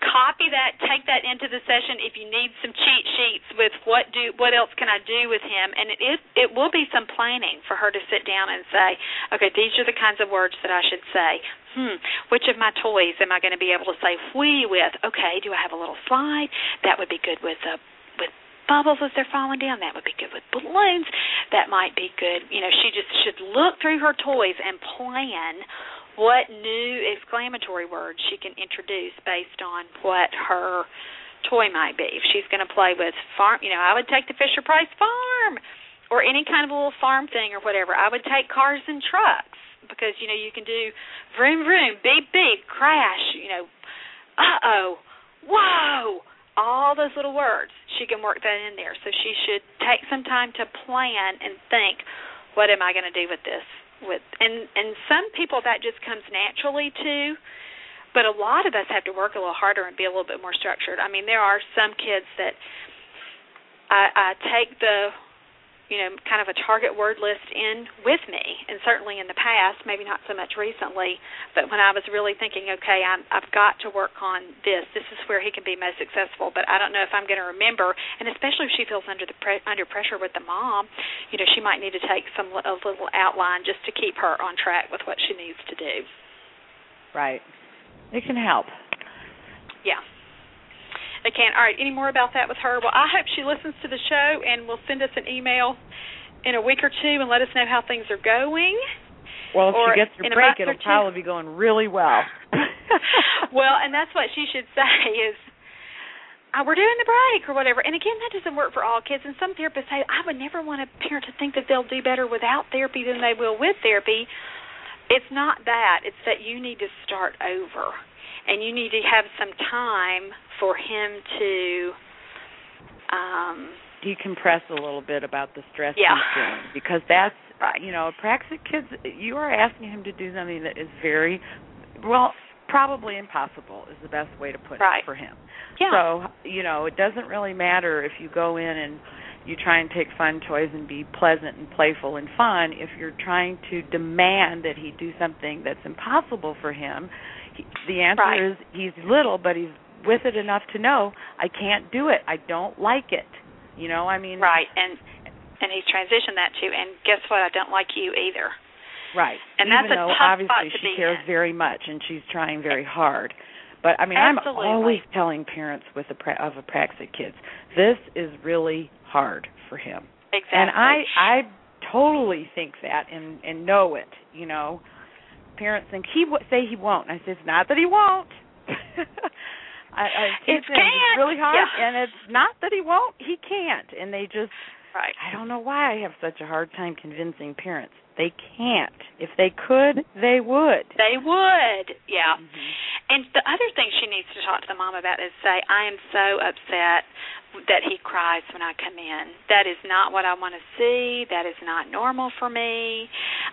copy that, take that into the session if you need some cheat sheets with what do what else can I do with him and it is it will be some planning for her to sit down and say, okay, these are the kinds of words that I should say. Hmm, which of my toys am I going to be able to say we with? Okay, do I have a little slide? That would be good with uh, with bubbles as they're falling down. That would be good with balloons. That might be good. You know, she just should look through her toys and plan what new exclamatory words she can introduce based on what her toy might be. If she's going to play with farm, you know, I would take the Fisher Price farm or any kind of a little farm thing or whatever. I would take cars and trucks because you know you can do vroom vroom, beep beep, crash, you know, uh oh, whoa, all those little words. She can work that in there. So she should take some time to plan and think, what am I going to do with this? With and and some people that just comes naturally too, but a lot of us have to work a little harder and be a little bit more structured. I mean, there are some kids that I, I take the you know, kind of a target word list in with me, and certainly in the past, maybe not so much recently, but when I was really thinking, okay, I'm, I've got to work on this. This is where he can be most successful, but I don't know if I'm going to remember. And especially if she feels under the pre- under pressure with the mom, you know, she might need to take some a little outline just to keep her on track with what she needs to do. right it can help Yeah. They can. All right. Any more about that with her? Well, I hope she listens to the show and will send us an email in a week or two and let us know how things are going. well if Or she gets her break it'll probably be going really well well, and that's what she should say is, uh, "We're doing the break" or whatever. And again, that doesn't work for all kids. And some therapists say, "I would never want a parent to think that they'll do better without therapy than they will with therapy." it's not that. It's that you need to start over, and you need to have some time for him to. Um, decompress a little bit about the stress yeah. he's feeling because that's you know praxic kids you are asking him to do something that is very well probably impossible is the best way to put right. it for him yeah. so you know it doesn't really matter if you go in and you try and take fun toys and be pleasant and playful and fun if you're trying to demand that he do something that's impossible for him the answer right. is he's little but he's with it enough to know I can't do it. I don't like it. You know, I mean Right. And and he's transitioned that to and guess what? I don't like you either. Right. And Even that's a though tough obviously spot to she cares in. very much and she's trying very hard. But I mean, Absolutely. I'm always telling parents with a pra- of apraxic kids, this is really hard for him. Exactly. And I I totally think that and and know it, you know. Parents think he would say he won't. I say it's not that he won't. I, I It's can't. It's really hard, Yeah. and it's not that he won't. He can't, and they just right. I don't know why I have such a hard time convincing parents. They can't. If they could, they would. They would. Yeah. Mhm. And the other thing she needs to talk to the mom about is say, I am so upset that he cries when I come in. That is not what I want to see. That is not normal for me.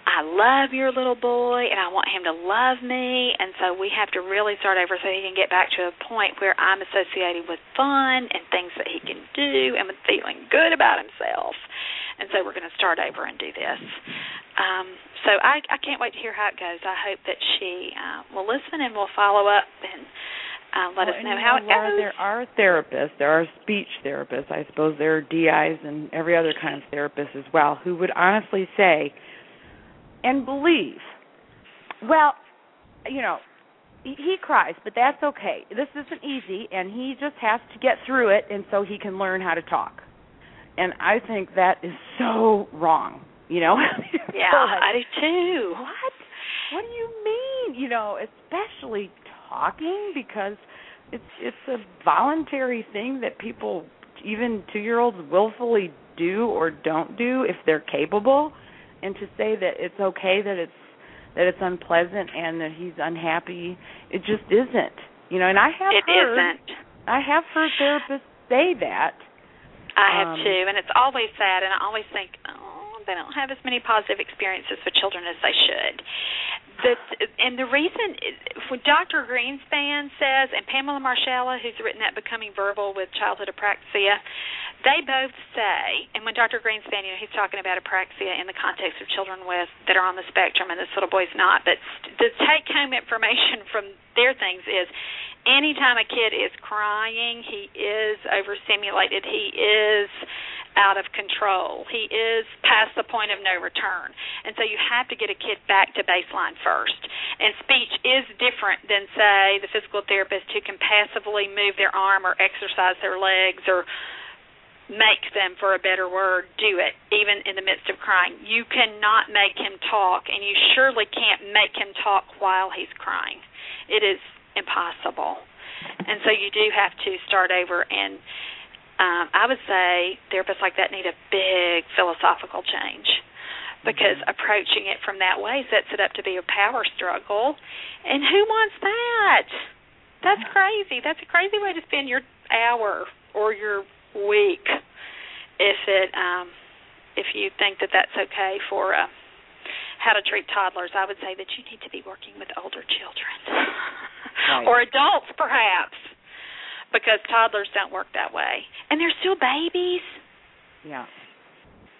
I love your little boy and I want him to love me. And so we have to really start over so he can get back to a point where I'm associated with fun and things that he can do and with feeling good about himself. And so we're going to start over and do this. Um, so I, I can't wait to hear how it goes. I hope that she uh, will listen and will follow up and uh, let Well, us know how it goes. There are therapists, there are speech therapists, I suppose there are DIs and every other kind of therapist as well, who would honestly say and believe, well, you know, he, he cries, but that's okay. This isn't easy, and he just has to get through it, and so he can learn how to talk. And I think that is so wrong. You know? yeah, Like, I do too. what? What do you mean? You know, especially talking because it's it's a voluntary thing that people even 2-year-olds willfully do or don't do if they're capable and to say that it's okay that it's that it's unpleasant and that he's unhappy, it just isn't. You know, and I have It heard isn't. I have heard therapists say that. I have Um, too, and it's always sad. And I always think, oh, they don't have as many positive experiences with children as they should. The, and the reason, when Dr. Greenspan says, and Pamela Marshalla, who's written that Becoming Verbal with Childhood Apraxia, they both say, and when Dr. Greenspan, you know, he's talking about apraxia in the context of children with that are on the spectrum, and this little boy's not. But the take-home information from their things is, anytime a kid is crying, he is overstimulated, he is out of control. He is past the point of no return. And so you have to get a kid back to baseline first. And speech is different than, say, the physical therapist who can passively move their arm or exercise their legs or make them, for a better word, do it, even in the midst of crying. You cannot make him talk, and you surely can't make him talk while he's crying. It is impossible. And so you do have to start over and um, I would say therapists like that need a big philosophical change because Mm-hmm. approaching it from that way sets it up to be a power struggle. And who wants that? That's crazy. That's a crazy way to spend your hour or your week if it um if you think that that's okay for uh how to treat toddlers. I would say that you need to be working with older children Right. or adults perhaps because toddlers don't work that way. And they're still babies. Yeah.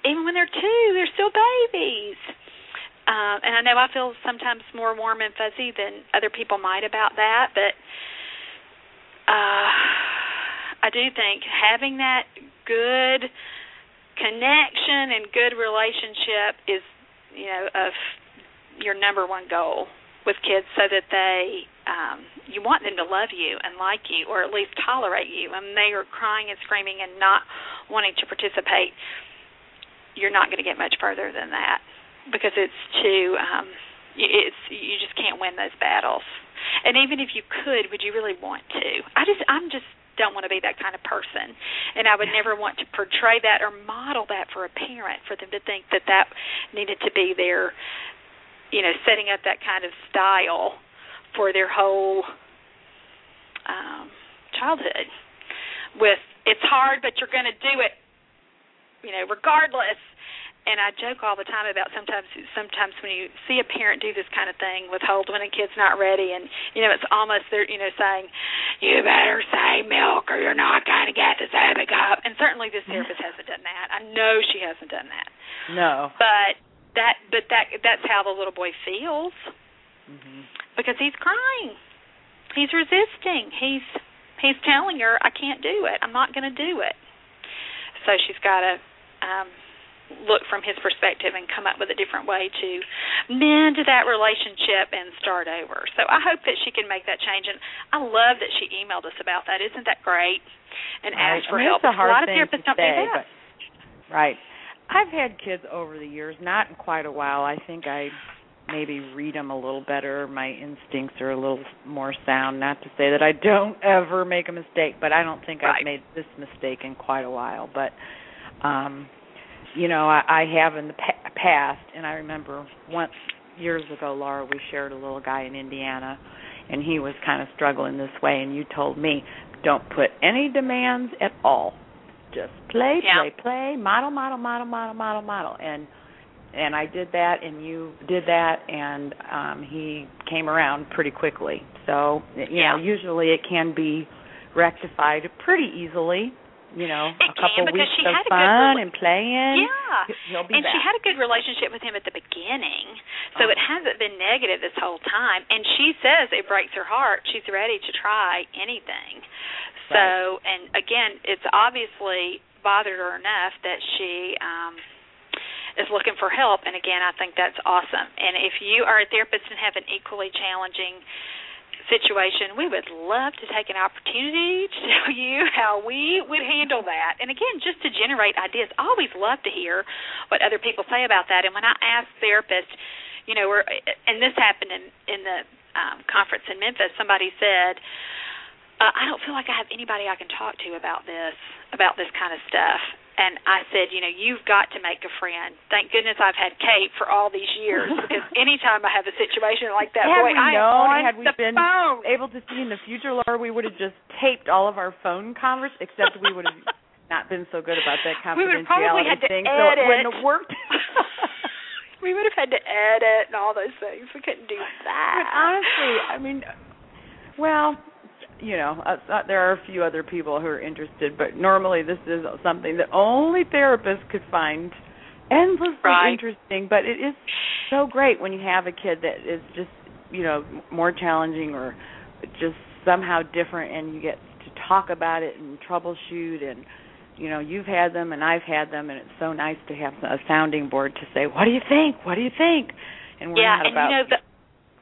Even when they're two, they're still babies. Um, and I know I feel sometimes more warm and fuzzy than other people might about that, but uh, I do think having that good connection and good relationship is, you know, of your number one goal with kids so that they um you want them to love you and like you or at least tolerate you. And they are crying and screaming and not wanting to participate. You're not going to get much further than that because it's too um it's you just can't win those battles. And even if you could would you really want to? I just i'm just don't want to be that kind of person. And i would never want to portray that or model that for a parent for them to think that that needed to be their you know, setting up that kind of style for their whole um childhood with it's hard but you're going to do it you know regardless. And I joke all the time about sometimes sometimes when you see a parent do this kind of thing withhold when a kid's not ready and you know it's almost they're you know saying you better say milk or you're not going to get the sippy cup and certainly this therapist hasn't done that. I know she hasn't done that. No. But that but that that's how the little boy feels mm-hmm. because he's crying he's resisting he's he's telling her I can't do it I'm not going to do it so she's got to um look from his perspective and come up with a different way to mend that relationship and start over. So I hope that she can make that change and I love that she emailed us about that. Isn't that great? And right. asked for I mean, help. a, a lot of therapists don't say, do that. But, right. I've had kids over the years, not in quite a while. I think I maybe read them a little better. My instincts are a little more sound. Not to say that I don't ever make a mistake, but I don't think right. I've made this mistake in quite a while. But um you know, I, I have in the pa- past, and I remember once years ago, Laura, we shared a little guy in Indiana, and he was kind of struggling this way, and you told me, don't put any demands at all. Just play, yeah. play, play, model, model, model, model, model, model, and and I did that, and you did that, and um he came around pretty quickly. So you yeah. know, usually it can be rectified pretty easily you know, it a couple can, weeks she of had a fun good, and playing. Yeah. He'll be and back. she had a good relationship with him at the beginning. So oh. it hasn't been negative this whole time. And she says it breaks her heart. She's ready to try anything. So and again, it's obviously bothered her enough that she um is looking for help and again I think that's awesome. And if you are a therapist and have an equally challenging situation, we would love to take an opportunity to tell you how we would handle that. And again, just to generate ideas. I always love to hear what other people say about that. And when I ask therapists, you know, we're, and this happened in in the um, conference in Memphis. Somebody said, uh, "I don't feel like I have anybody I can talk to about this about this kind of stuff." and I said, you know, you've got to make a friend. Thank goodness I've had Kate for all these years because anytime I have a situation like that, had boy, we I known, am on had we the been phone. able to see in the future, Laura, we would have just taped all of our phone converse, except we would have not been so good about that confidentiality we would have probably had to thing, edit. so it wouldn't have worked. we would have had to edit and all those things. We couldn't do that. But honestly, I mean, well, you know, uh, uh, there are a few other people who are interested, but normally this is something that only therapists could find endlessly right. interesting. But it is so great when you have a kid that is just, you know, more challenging or just somehow different, and you get to talk about it and troubleshoot and. You know, you've had them and I've had them, and it's so nice to have a sounding board to say, "What do you think? What do you think?" And we're yeah, not and about. you know the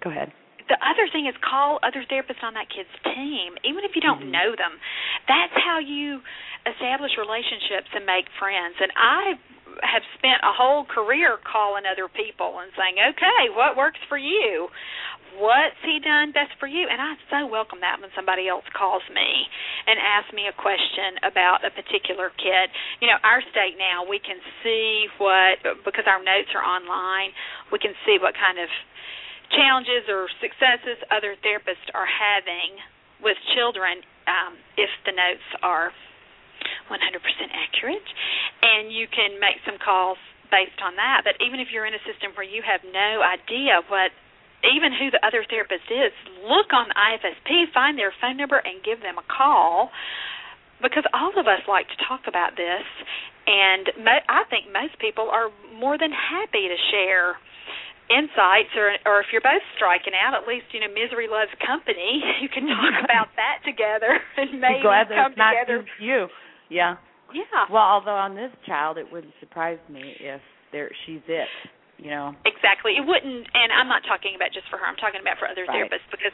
Go ahead the other thing is call other therapists on that kid's team, even if you don't mm-hmm. know them. That's how you establish relationships and make friends. And I have spent a whole career calling other people and saying, "Okay, what works for you? What's he done best for you?" And I so welcome that when somebody else calls me and asks me a question about a particular kid. You know, our state now we can see what because our notes are online, we can see what kind of challenges or successes other therapists are having with children um, if the notes are 100% accurate, and you can make some calls based on that. But even if you're in a system where you have no idea what even who the other therapist is, look on the IFSP, find their phone number, and give them a call because all of us like to talk about this, and mo- I think most people are more than happy to share insights or or if you're both striking out at least you know misery loves company. You can talk about that together and maybe glad come together. you. Yeah. Yeah. Well although on this child it wouldn't surprise me if there she's it you know? Exactly. It wouldn't and i'm not talking about just for her i'm talking about for other right. therapists because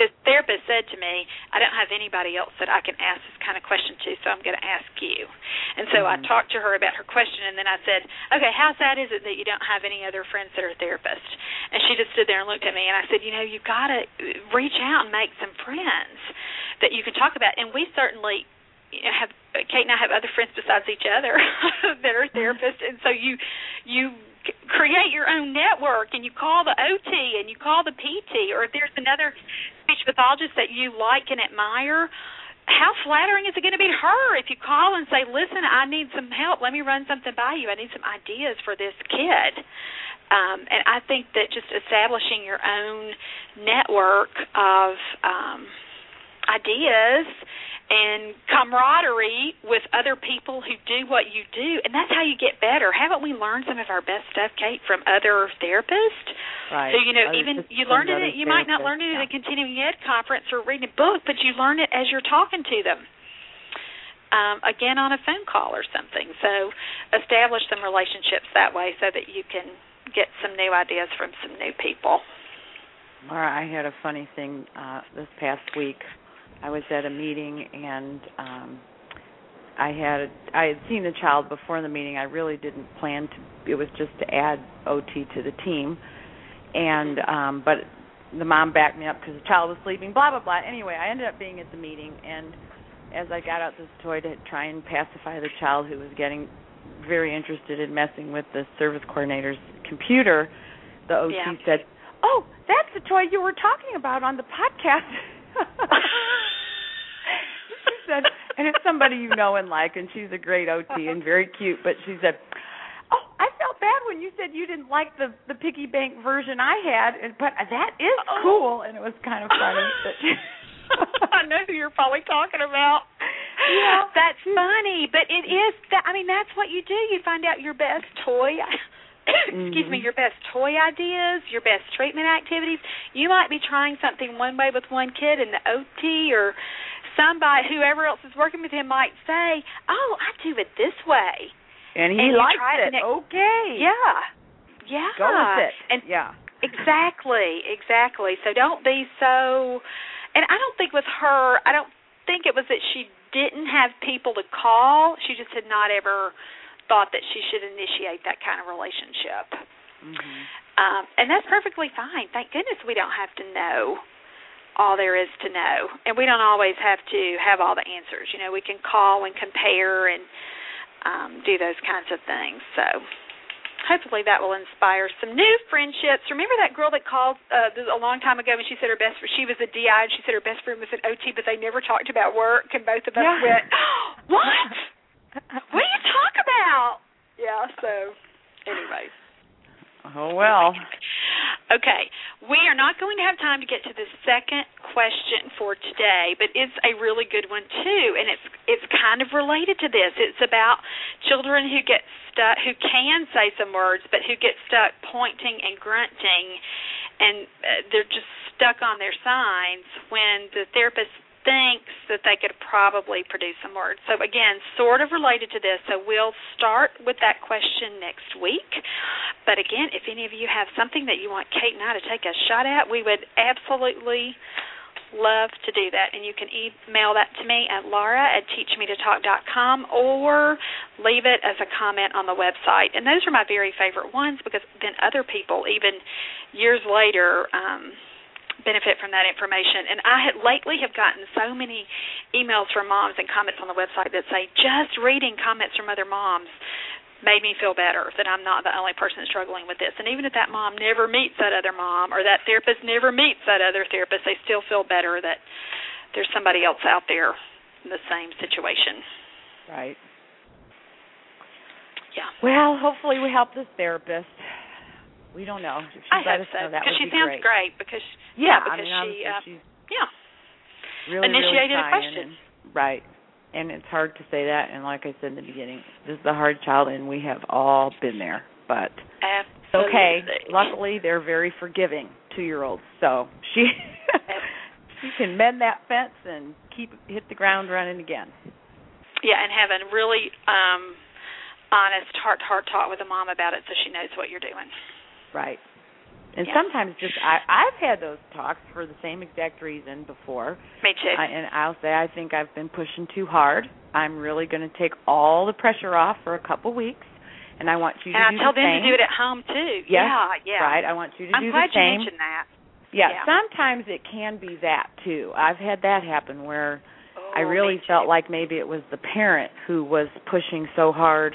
the therapist said to me, I don't have anybody else that I can ask this kind of question to, so I'm going to ask you. And so mm-hmm. I talked to her about her question, and then I said, okay, how sad is it that you don't have any other friends that are therapists? And she just stood there and looked at me, and I said, you know, you've got to reach out and make some friends that you can talk about. And we certainly you know, have Kate and I have other friends besides each other that are therapists, and so you you create your own network and you call the OT and you call the PT or if there's another speech pathologist that you like and admire, how flattering is it going to be to her if you call and say, "Listen, I need some help. Let me run something by you. I need some ideas for this kid." Um, and I think that just establishing your own network of um, ideas and camaraderie with other people who do what you do and that's how you get better. Haven't we learned some of our best stuff kate from other therapists? Right. Who you know even you learned it you might not learn it yeah. at a continuing ed conference or reading a book but you learn it as you're talking to them um, again on a phone call or something. So establish some relationships that way so that you can get some new ideas from some new people. Laura, I had a funny thing uh this past week. I was at a meeting and um I had I had seen the child before the meeting. I really didn't plan to it was just to add OT to the team. And um but the mom backed me up because the child was sleeping, blah blah blah. Anyway, I ended up being at the meeting and as I got out this toy to try and pacify the child who was getting very interested in messing with the service coordinator's computer, the OT Yeah. said, "Oh, that's the toy you were talking about on the podcast." said, and it's somebody you know and like, and she's a great OT and very cute. But she said, "Oh, I felt bad when you said you didn't like the the piggy bank version I had, and- but that is cool." And it was kind of funny. That she, I know who you're probably talking about. Yeah. That's funny, but it is that I mean that's what you do. You find out your best toy excuse me, Mhm. your best toy ideas, your best treatment activities. You might be trying something one way with one kid and the OT or somebody whoever else is working with him might say, "Oh, I do it this way." and he And try it next- okay. Yeah. Yeah. Go with it. And yeah. Exactly, exactly. So don't be so and I don't think with her, I don't think it was that she didn't have people to call. She just had not ever thought that she should initiate that kind of relationship. Mhm. Um and that's perfectly fine. Thank goodness we don't have to know all there is to know. And we don't always have to have all the answers. You know, we can call and compare and um do those kinds of things. So hopefully that will inspire some new friendships. Remember that girl that called uh a long time ago and she said her best she was a DI and she said her best friend was an OT but they never talked about work and both of us Yeah. went, What? What do you talk about? Yeah, so anyways. Oh well. Okay, we are not going to have time to get to the second question for today, but it's a really good one too, and it's it's kind of related to this. It's about children who get stuck, who can say some words, but who get stuck pointing and grunting, and uh, they're just stuck on their signs when the therapist thinks that they could probably produce some words. So again, sort of related to this. So we'll start with that question next week. But again, if any of you have something that you want Kate and I to take a shot at, we would absolutely love to do that. And you can email that to me at laura at teachmetotalk.com or leave it as a comment on the website. And those are my very favorite ones because then other people, even years later, um, benefit from that information. And I had lately have gotten so many emails from moms and comments on the website that say just reading comments from other moms made me feel better that I'm not the only person struggling with this. And even if that mom never meets that other mom or that therapist never meets that other therapist, they still feel better that there's somebody else out there in the same situation. Right. Yeah. Well, hopefully we help this therapist. We don't know. If she I hope so that because she be sounds great. because Yeah, because I mean, she uh, she's yeah. really, initiated really a question. And, right. And it's hard to say that. And like I said in the beginning, this is a hard child, and we have all been there. But Absolutely. okay. Luckily, they're very forgiving two-year-olds, so she she can mend that fence and keep hit the ground running again. Yeah, and have a really um honest heart to heart talk with a mom about it so she knows what you're doing. Right. And Yeah. sometimes just I I've had those talks for the same exact reason before. Me too. I, and I'll say I think I've been pushing too hard. I'm really going to take all the pressure off for a couple weeks, and I want you and to And I tell the them same. to do it at home too. Yes, yeah, yeah. Right. I want you to I'm do glad the same. you mentioned that. yeah, yeah. Sometimes it can be that too. I've had that happen where Oh, I really felt like maybe it was the parent who was pushing so hard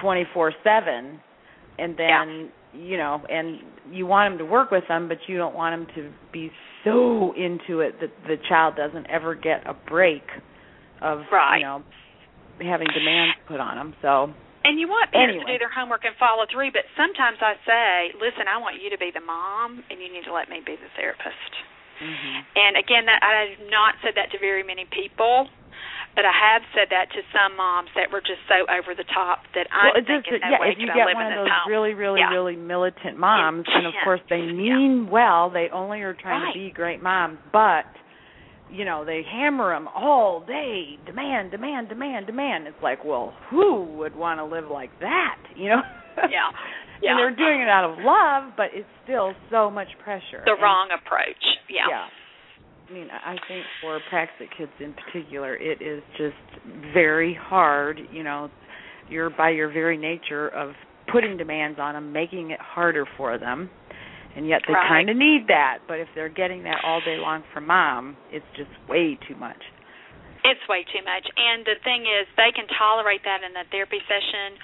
24/7 and then you know, and you want them to work with them, but you don't want them to be so into it that the child doesn't ever get a break of right. you know having demands put on them. So and you want parents anyway. to do their homework and follow through, but sometimes I say, listen, I want you to be the mom, and you need to let me be the therapist. Mm-hmm. And again, that I have not said that to very many people, but I have said that to some moms that were just so over the top that I'm well, just, thinking, no yeah, way if you get I live one of those home. really, really, Yeah. really militant moms, and of course they Yeah. mean well, they only are trying Right. to be great moms, but you know they hammer them all day, demand, demand, demand, demand. It's like, well, who would want to live like that? You know? Yeah. Yeah. and they're doing it out of love, but it's still so much pressure. the And- wrong approach. Yeah. yeah. I mean, I think for praxic kids in particular, it is just very hard. You know, you're by your very nature of putting demands on them, making it harder for them, and yet they Right. kind of need that. But if they're getting that all day long from mom, it's just way too much. It's way too much. And the thing is, they can tolerate that in a therapy session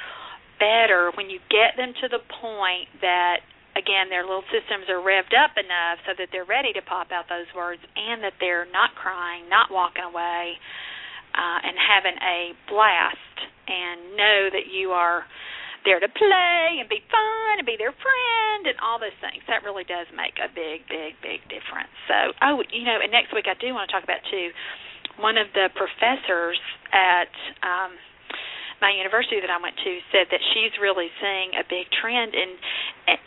better when you get them to the point that, again, their little systems are revved up enough so that they're ready to pop out those words and that they're not crying, not walking away, uh, and having a blast and know that you are there to play and be fun and be their friend and all those things. That really does make a big, big, big difference. So, oh, you know, and next week I do want to talk about too. One of the professors at um, my university that I went to said that she's really seeing a big trend in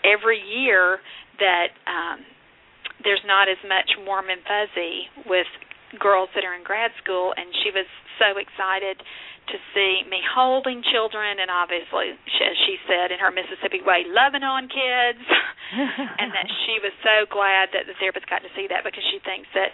every year that um, there's not as much warm and fuzzy with girls that are in grad school, and she was so excited to see me holding children and obviously she, as she said in her Mississippi way loving on kids. And that she was so glad that the therapist got to see that because she thinks that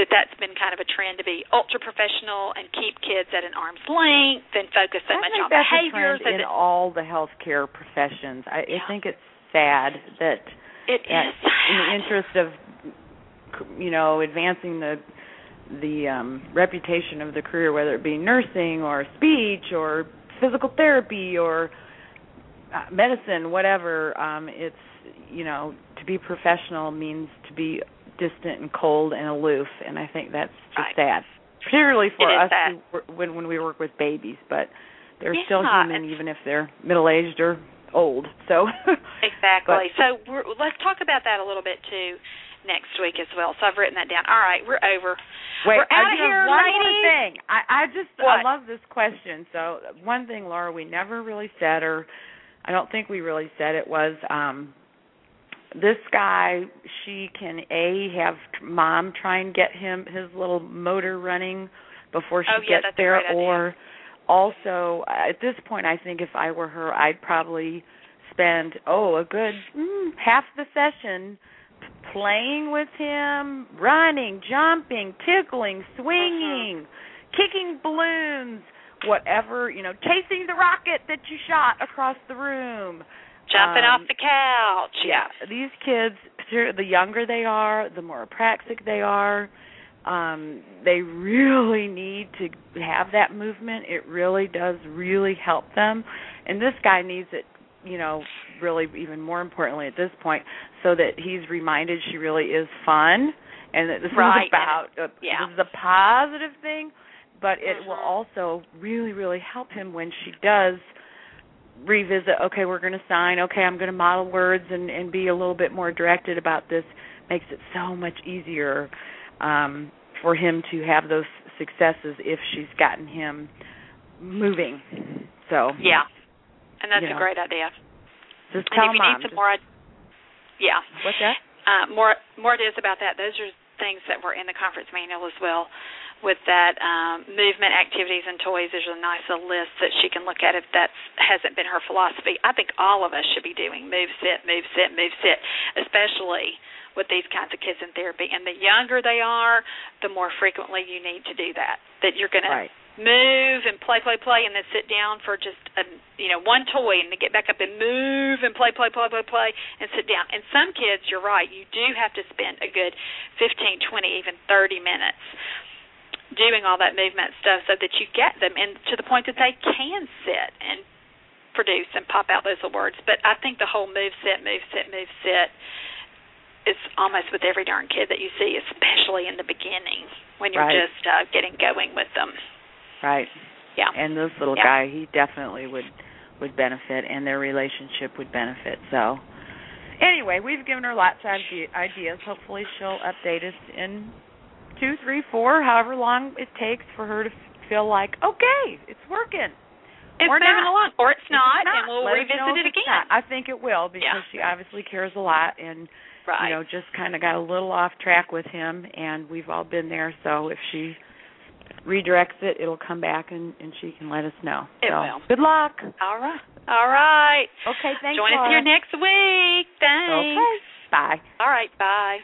that that's been kind of a trend to be ultra professional and keep kids at an arm's length and focus so I much think on that's behavior a so in that all the healthcare professions. I, Yeah. I think it's sad that it at- is in the interest of you know advancing the the um reputation of the career whether it be nursing or speech or physical therapy or uh, medicine whatever um it's you know to be professional means to be distant and cold and aloof and i think that's just Right. sad particularly for us who, when when we work with babies but they're still human even if they're middle aged or old so Exactly. so we're, let's talk about that a little bit too next week as well. So I've written that down. All right, we're over. Wait, we're out I of here, one ladies. more thing. I, I just I love this question. So one thing, Laura, we never really said, or I don't think we really said it was um this guy. She can a have mom try and get him his little motor running before she Oh, yeah, gets there, or also at this point, I think if I were her, I'd probably spend oh a good mm, half the session playing with him, running, jumping, tickling, swinging, kicking balloons, whatever, you know, chasing the rocket that you shot across the room. Jumping Um, off the couch. Yeah, these kids, the younger they are, the more apraxic they are. Um, they really need to have that movement. It really does really help them. And this guy needs it, you know, really even more importantly at this point, so that he's reminded she really is fun and that this Right, is about uh, yeah. this is a positive thing, but it will Mhm. also really really help him when she does revisit okay we're going to sign okay i'm going to model words and and be a little bit more directed about this makes it so much easier um for him to have those successes if she's gotten him moving so Yeah. And that's a know. great idea. just And tell if you mom need some just- more, yeah, what's that uh, more more ideas about that. Those are things that were in the conference manual as well. With that um, movement, activities, and toys, there's a nice little list that she can look at if that hasn't been her philosophy. I think all of us should be doing move, sit, move, sit, move, sit, especially with these kinds of kids in therapy. And the younger they are, the more frequently you need to do that. That you're going to right move and play, play, play, and then sit down for just a you know one toy, and then get back up and move and play, play, play, play, play, and sit down. And some kids, you're right, you do have to spend a good fifteen, twenty, even 30 minutes doing all that movement stuff so that you get them and to the point that they can sit and produce and pop out those awards. But I think the whole move set, move set, move set is almost with every darn kid that you see, especially in the beginning when you're Right. just uh, getting going with them. Right. Yeah. And this little Yeah. guy, he definitely would would benefit, and their relationship would benefit. So, anyway, we've given her lots of ide- ideas. Hopefully, she'll update us in two, three, four, however long it takes for her to feel like, okay, it's working. It's Or moving along, or it's not, it's not, and we'll let revisit it again. I think it will because Yeah. she obviously cares a lot, and right. you know, just kind of got a little off track with him, and we've all been there. So if she redirects it, it'll come back, and and she can let us know. It so, will. Good luck. All right. All right. Okay, thanks. Join us here next week. Thanks. Okay. Bye. All right. Bye.